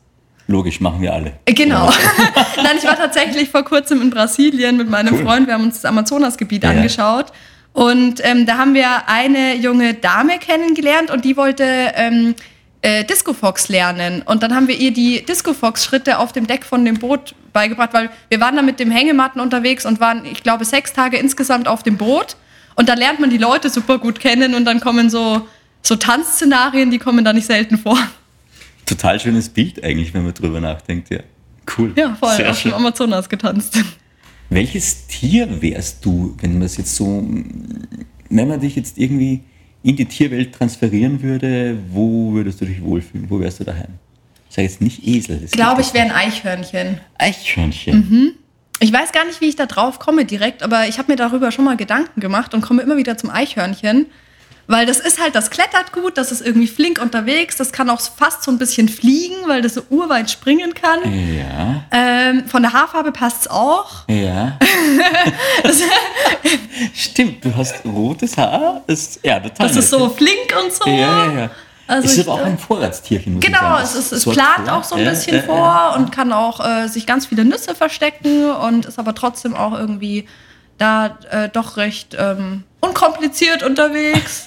Logisch, machen wir alle. Äh, Genau. Nein, ich war tatsächlich vor kurzem in Brasilien mit meinem Cool. Freund. Wir haben uns das Amazonasgebiet Ja. angeschaut. Und ähm, da haben wir eine junge Dame kennengelernt und die wollte ähm, äh, Disco Fox lernen. Und dann haben wir ihr die Disco Fox Schritte auf dem Deck von dem Boot beigebracht, weil wir waren da mit dem Hängematten unterwegs und waren, ich glaube, sechs Tage insgesamt auf dem Boot. Und da lernt man die Leute super gut kennen und dann kommen so, so Tanzszenarien, die kommen da nicht selten vor. Total schönes Bild eigentlich, wenn man drüber nachdenkt. Ja, cool. Ja, voll, Sehr auf dem schön. Amazonas getanzt. Welches Tier wärst du, wenn man es jetzt so, wenn man dich jetzt irgendwie in die Tierwelt transferieren würde, wo würdest du dich wohlfühlen? Wo wärst du daheim? Ich sage jetzt nicht Esel. Ich glaube, ich wäre ein Eichhörnchen. Eichhörnchen. Ich weiß gar nicht, wie ich da drauf komme direkt, aber ich habe mir darüber schon mal Gedanken gemacht und komme immer wieder zum Eichhörnchen. Weil das ist halt, das klettert gut, das ist irgendwie flink unterwegs, das kann auch fast so ein bisschen fliegen, weil das so urweit springen kann. Ja, Ähm, von der Haarfarbe passt es auch. ja. Stimmt, du hast rotes Haar. Das, ja, total. Das ist so flink und so. Ja, ja, ja. Also es ist ich aber auch glaub- ein Vorratstierchen, muss ich Genau, es, ist, es plant vor. auch so ein bisschen ja, vor ja. und kann auch äh, sich ganz viele Nüsse verstecken und ist aber trotzdem auch irgendwie da äh, doch recht ähm, unkompliziert unterwegs.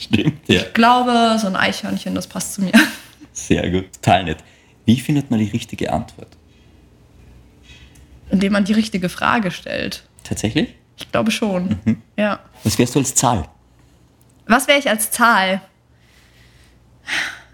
Stimmt, ja. Ich glaube, so ein Eichhörnchen, das passt zu mir. Sehr gut, total nett. Wie findet man die richtige Antwort? Indem man die richtige Frage stellt. Tatsächlich? Ich glaube schon. Mhm. Ja. Was wärst du als Zahl? Was wäre ich als Zahl?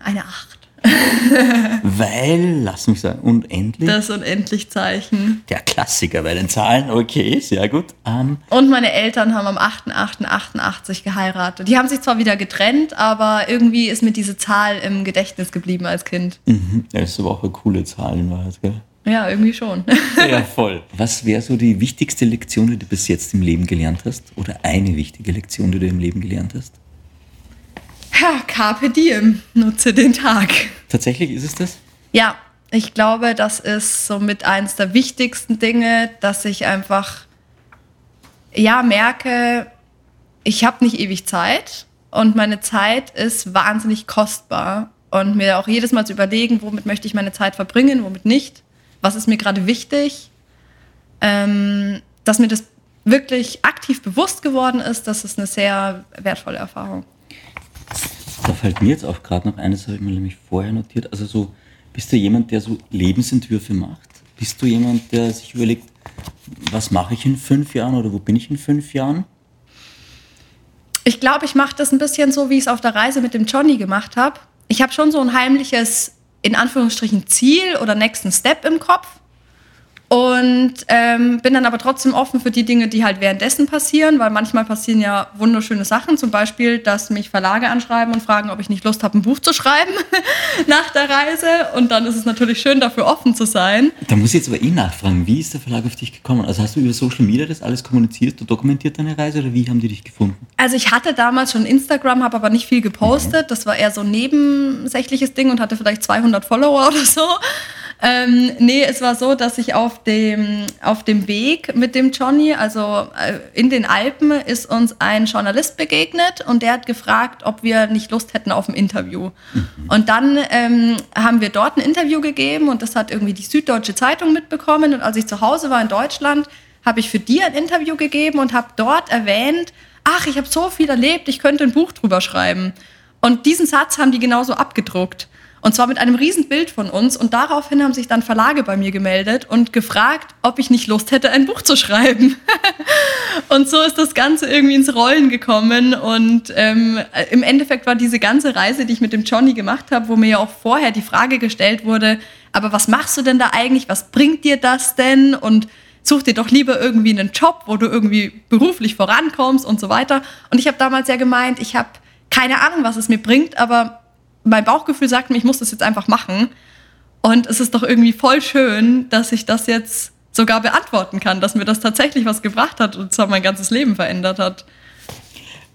Eine Acht. weil, lass mich sagen, unendlich. Das Unendlich-Zeichen. Der Klassiker bei den Zahlen, okay, sehr gut. Ähm, Und meine Eltern haben am 8.8.88 geheiratet. Die haben sich zwar wieder getrennt, aber irgendwie ist mir diese Zahl im Gedächtnis geblieben als Kind. mhm, das ist aber auch eine coole Zahl in Wahrheit, gell? Ja, irgendwie schon. Ja, voll. Was wäre so die wichtigste Lektion, die du bis jetzt im Leben gelernt hast? Oder eine wichtige Lektion, die du im Leben gelernt hast? Ja, Carpe Diem, nutze den Tag. Tatsächlich ist es das? Ja, ich glaube, das ist somit eins der wichtigsten Dinge, dass ich einfach ja merke, ich habe nicht ewig Zeit und meine Zeit ist wahnsinnig kostbar und mir auch jedes Mal zu überlegen, womit möchte ich meine Zeit verbringen, womit nicht, was ist mir gerade wichtig, ähm, dass mir das wirklich aktiv bewusst geworden ist, das ist eine sehr wertvolle Erfahrung. Fällt mir jetzt auch gerade noch eines, habe ich mir nämlich vorher notiert. Also so, bist du jemand, der so Lebensentwürfe macht? Bist du jemand, der sich überlegt, was mache ich in fünf Jahren oder wo bin ich in fünf Jahren? Ich glaube, ich mache das ein bisschen so, wie ich es auf der Reise mit dem Johnny gemacht habe. Ich habe schon so ein heimliches, in Anführungsstrichen, Ziel oder nächsten Step im Kopf. Und ähm, bin dann aber trotzdem offen für die Dinge, die halt währenddessen passieren, weil manchmal passieren ja wunderschöne Sachen. Zum Beispiel, dass mich Verlage anschreiben und fragen, ob ich nicht Lust habe, ein Buch zu schreiben nach der Reise. Und dann ist es natürlich schön, dafür offen zu sein. Da muss ich jetzt aber eh nachfragen, wie ist der Verlag auf dich gekommen? Also hast du über Social Media das alles kommuniziert, du dokumentiert deine Reise oder wie haben die dich gefunden? Also ich hatte damals schon Instagram, habe aber nicht viel gepostet. Das war eher so ein nebensächliches Ding und hatte vielleicht 200 Follower oder so. Ähm, nee, es war so, dass ich auf dem, auf dem Weg mit dem Johnny, also äh, in den Alpen, ist uns ein Journalist begegnet und der hat gefragt, ob wir nicht Lust hätten auf ein Interview. Und dann ähm, haben wir dort ein Interview gegeben und das hat irgendwie die Süddeutsche Zeitung mitbekommen. Und als ich zu Hause war in Deutschland, habe ich für die ein Interview gegeben und habe dort erwähnt, ach, ich habe so viel erlebt, ich könnte ein Buch drüber schreiben. Und diesen Satz haben die genauso abgedruckt. Und zwar mit einem riesen Bild von uns. Und daraufhin haben sich dann Verlage bei mir gemeldet und gefragt, ob ich nicht Lust hätte, ein Buch zu schreiben. und so ist das Ganze irgendwie ins Rollen gekommen. Und ähm, im Endeffekt war diese ganze Reise, die ich mit dem Johnny gemacht habe, wo mir ja auch vorher die Frage gestellt wurde, aber was machst du denn da eigentlich? Was bringt dir das denn? Und such dir doch lieber irgendwie einen Job, wo du irgendwie beruflich vorankommst und so weiter. Und ich habe damals ja gemeint, ich habe keine Ahnung, was es mir bringt, aber mein Bauchgefühl sagt mir, ich muss das jetzt einfach machen. Und es ist doch irgendwie voll schön, dass ich das jetzt sogar beantworten kann, dass mir das tatsächlich was gebracht hat und zwar mein ganzes Leben verändert hat.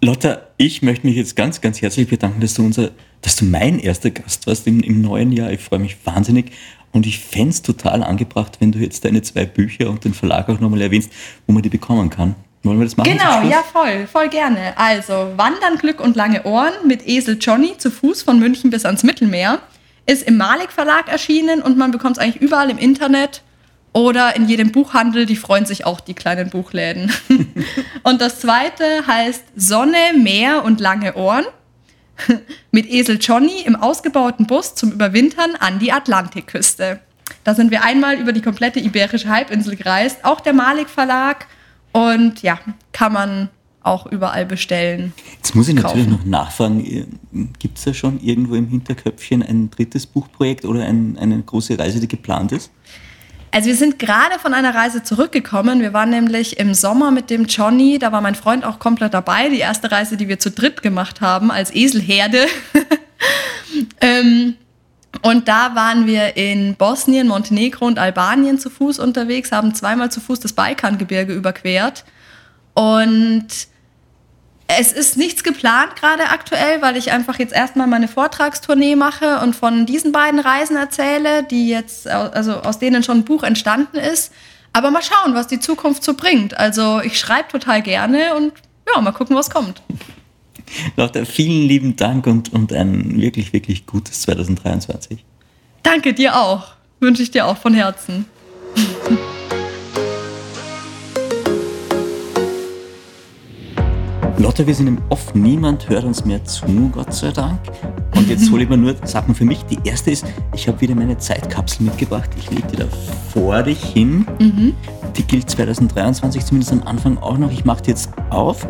Lotta, ich möchte mich jetzt ganz, ganz herzlich bedanken, dass du, unser, dass du mein erster Gast warst im, im neuen Jahr. Ich freue mich wahnsinnig. Und ich fände es total angebracht, wenn du jetzt deine zwei Bücher und den Verlag auch nochmal erwähnst, wo man die bekommen kann. Wollen wir das machen? Genau, ja, voll, voll gerne. Also, Wandern, Glück und lange Ohren mit Esel Johnny zu Fuß von München bis ans Mittelmeer ist im Malik Verlag erschienen und man bekommt es eigentlich überall im Internet oder in jedem Buchhandel. Die freuen sich auch, die kleinen Buchläden. und das zweite heißt Sonne, Meer und lange Ohren mit Esel Johnny im ausgebauten Bus zum Überwintern an die Atlantikküste. Da sind wir einmal über die komplette iberische Halbinsel gereist, auch der Malik Verlag. Und ja, kann man auch überall bestellen. Jetzt muss ich natürlich kaufen. noch nachfragen, gibt es da schon irgendwo im Hinterköpfchen ein drittes Buchprojekt oder ein, eine große Reise, die geplant ist? Also wir sind gerade von einer Reise zurückgekommen. Wir waren nämlich im Sommer mit dem Johnny, da war mein Freund auch komplett dabei. Die erste Reise, die wir zu dritt gemacht haben, als Eselherde. ähm, und da waren wir in Bosnien, Montenegro und Albanien zu Fuß unterwegs, haben zweimal zu Fuß das Balkangebirge überquert. Und es ist nichts geplant gerade aktuell, weil ich einfach jetzt erstmal meine Vortragstournee mache und von diesen beiden Reisen erzähle, die jetzt, also aus denen schon ein Buch entstanden ist. Aber mal schauen, was die Zukunft so bringt. Also ich schreibe total gerne und ja, mal gucken, was kommt. Lotta, vielen lieben Dank und, und ein wirklich, wirklich gutes 2023. Danke dir auch. Wünsche ich dir auch von Herzen. Lotta, wir sind im Off, niemand hört uns mehr zu, Gott sei Dank. Und jetzt hole ich mir nur Sachen für mich. Die erste ist, ich habe wieder meine Zeitkapsel mitgebracht. Ich lege die da vor dich hin. Die gilt 2023, zumindest am Anfang auch noch. Ich mache die jetzt auf.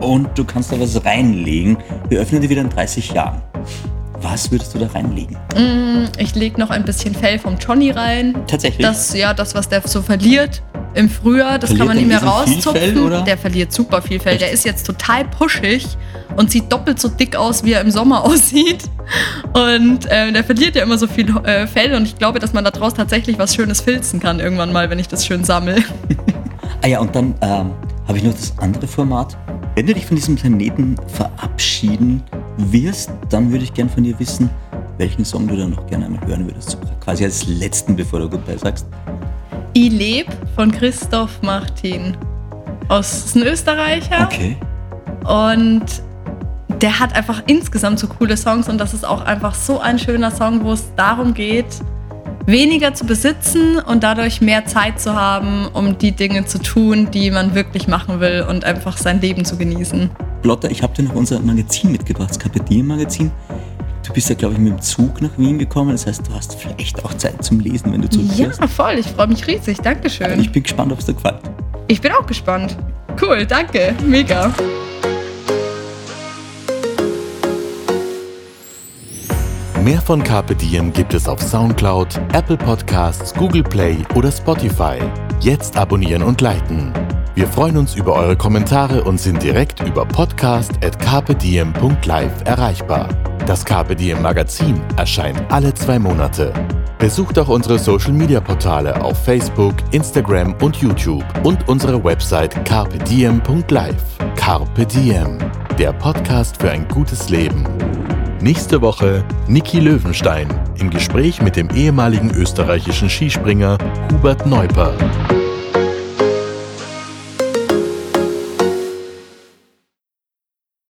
Und du kannst da was reinlegen. Wir öffnen die wieder in 30 Jahren. Was würdest du da reinlegen? Ich lege noch ein bisschen Fell vom Johnny rein. Tatsächlich? Das, ja, das, was der so verliert im Frühjahr, das Verliert kann man nicht mehr rauszupfen. Der verliert super viel Fell. Echt? Der ist jetzt total puschig und sieht doppelt so dick aus, wie er im Sommer aussieht. Und äh, der verliert ja immer so viel äh, Fell und ich glaube, dass man daraus tatsächlich was Schönes filzen kann irgendwann mal, wenn ich das schön sammle. Ah ja, und dann ähm, habe ich noch das andere Format. Wenn du dich von diesem Planeten verabschieden wirst, dann würde ich gern von dir wissen, welchen Song du dann noch gerne einmal hören würdest. Quasi als letzten, bevor du Goodbye sagst. I leb von Christoph Martin. Aus ist ein Österreicher. Okay. Und der hat einfach insgesamt so coole Songs und das ist auch einfach so ein schöner Song, wo es darum geht, weniger zu besitzen und dadurch mehr Zeit zu haben, um die Dinge zu tun, die man wirklich machen will und einfach sein Leben zu genießen. Lotta, ich habe dir noch unser Magazin mitgebracht, das Carpe Diem Magazin. Du bist ja, glaube ich, mit dem Zug nach Wien gekommen. Das heißt, du hast vielleicht auch Zeit zum Lesen, wenn du zurückfährst. Ja, voll. Ich freue mich riesig. Dankeschön. Ich bin gespannt, ob es dir gefällt. Ich bin auch gespannt. Cool, danke. Mega. Mehr von Carpe Diem gibt es auf Soundcloud, Apple Podcasts, Google Play oder Spotify. Jetzt abonnieren und liken. Wir freuen uns über eure Kommentare und sind direkt über podcast.carpediem.live erreichbar. Das Carpe Diem Magazin erscheint alle zwei Monate. Besucht auch unsere Social Media Portale auf Facebook, Instagram und YouTube und unsere Website carpediem.live. Carpe Diem, der Podcast für ein gutes Leben. Nächste Woche Niki Löwenstein im Gespräch mit dem ehemaligen österreichischen Skispringer Hubert Neuper.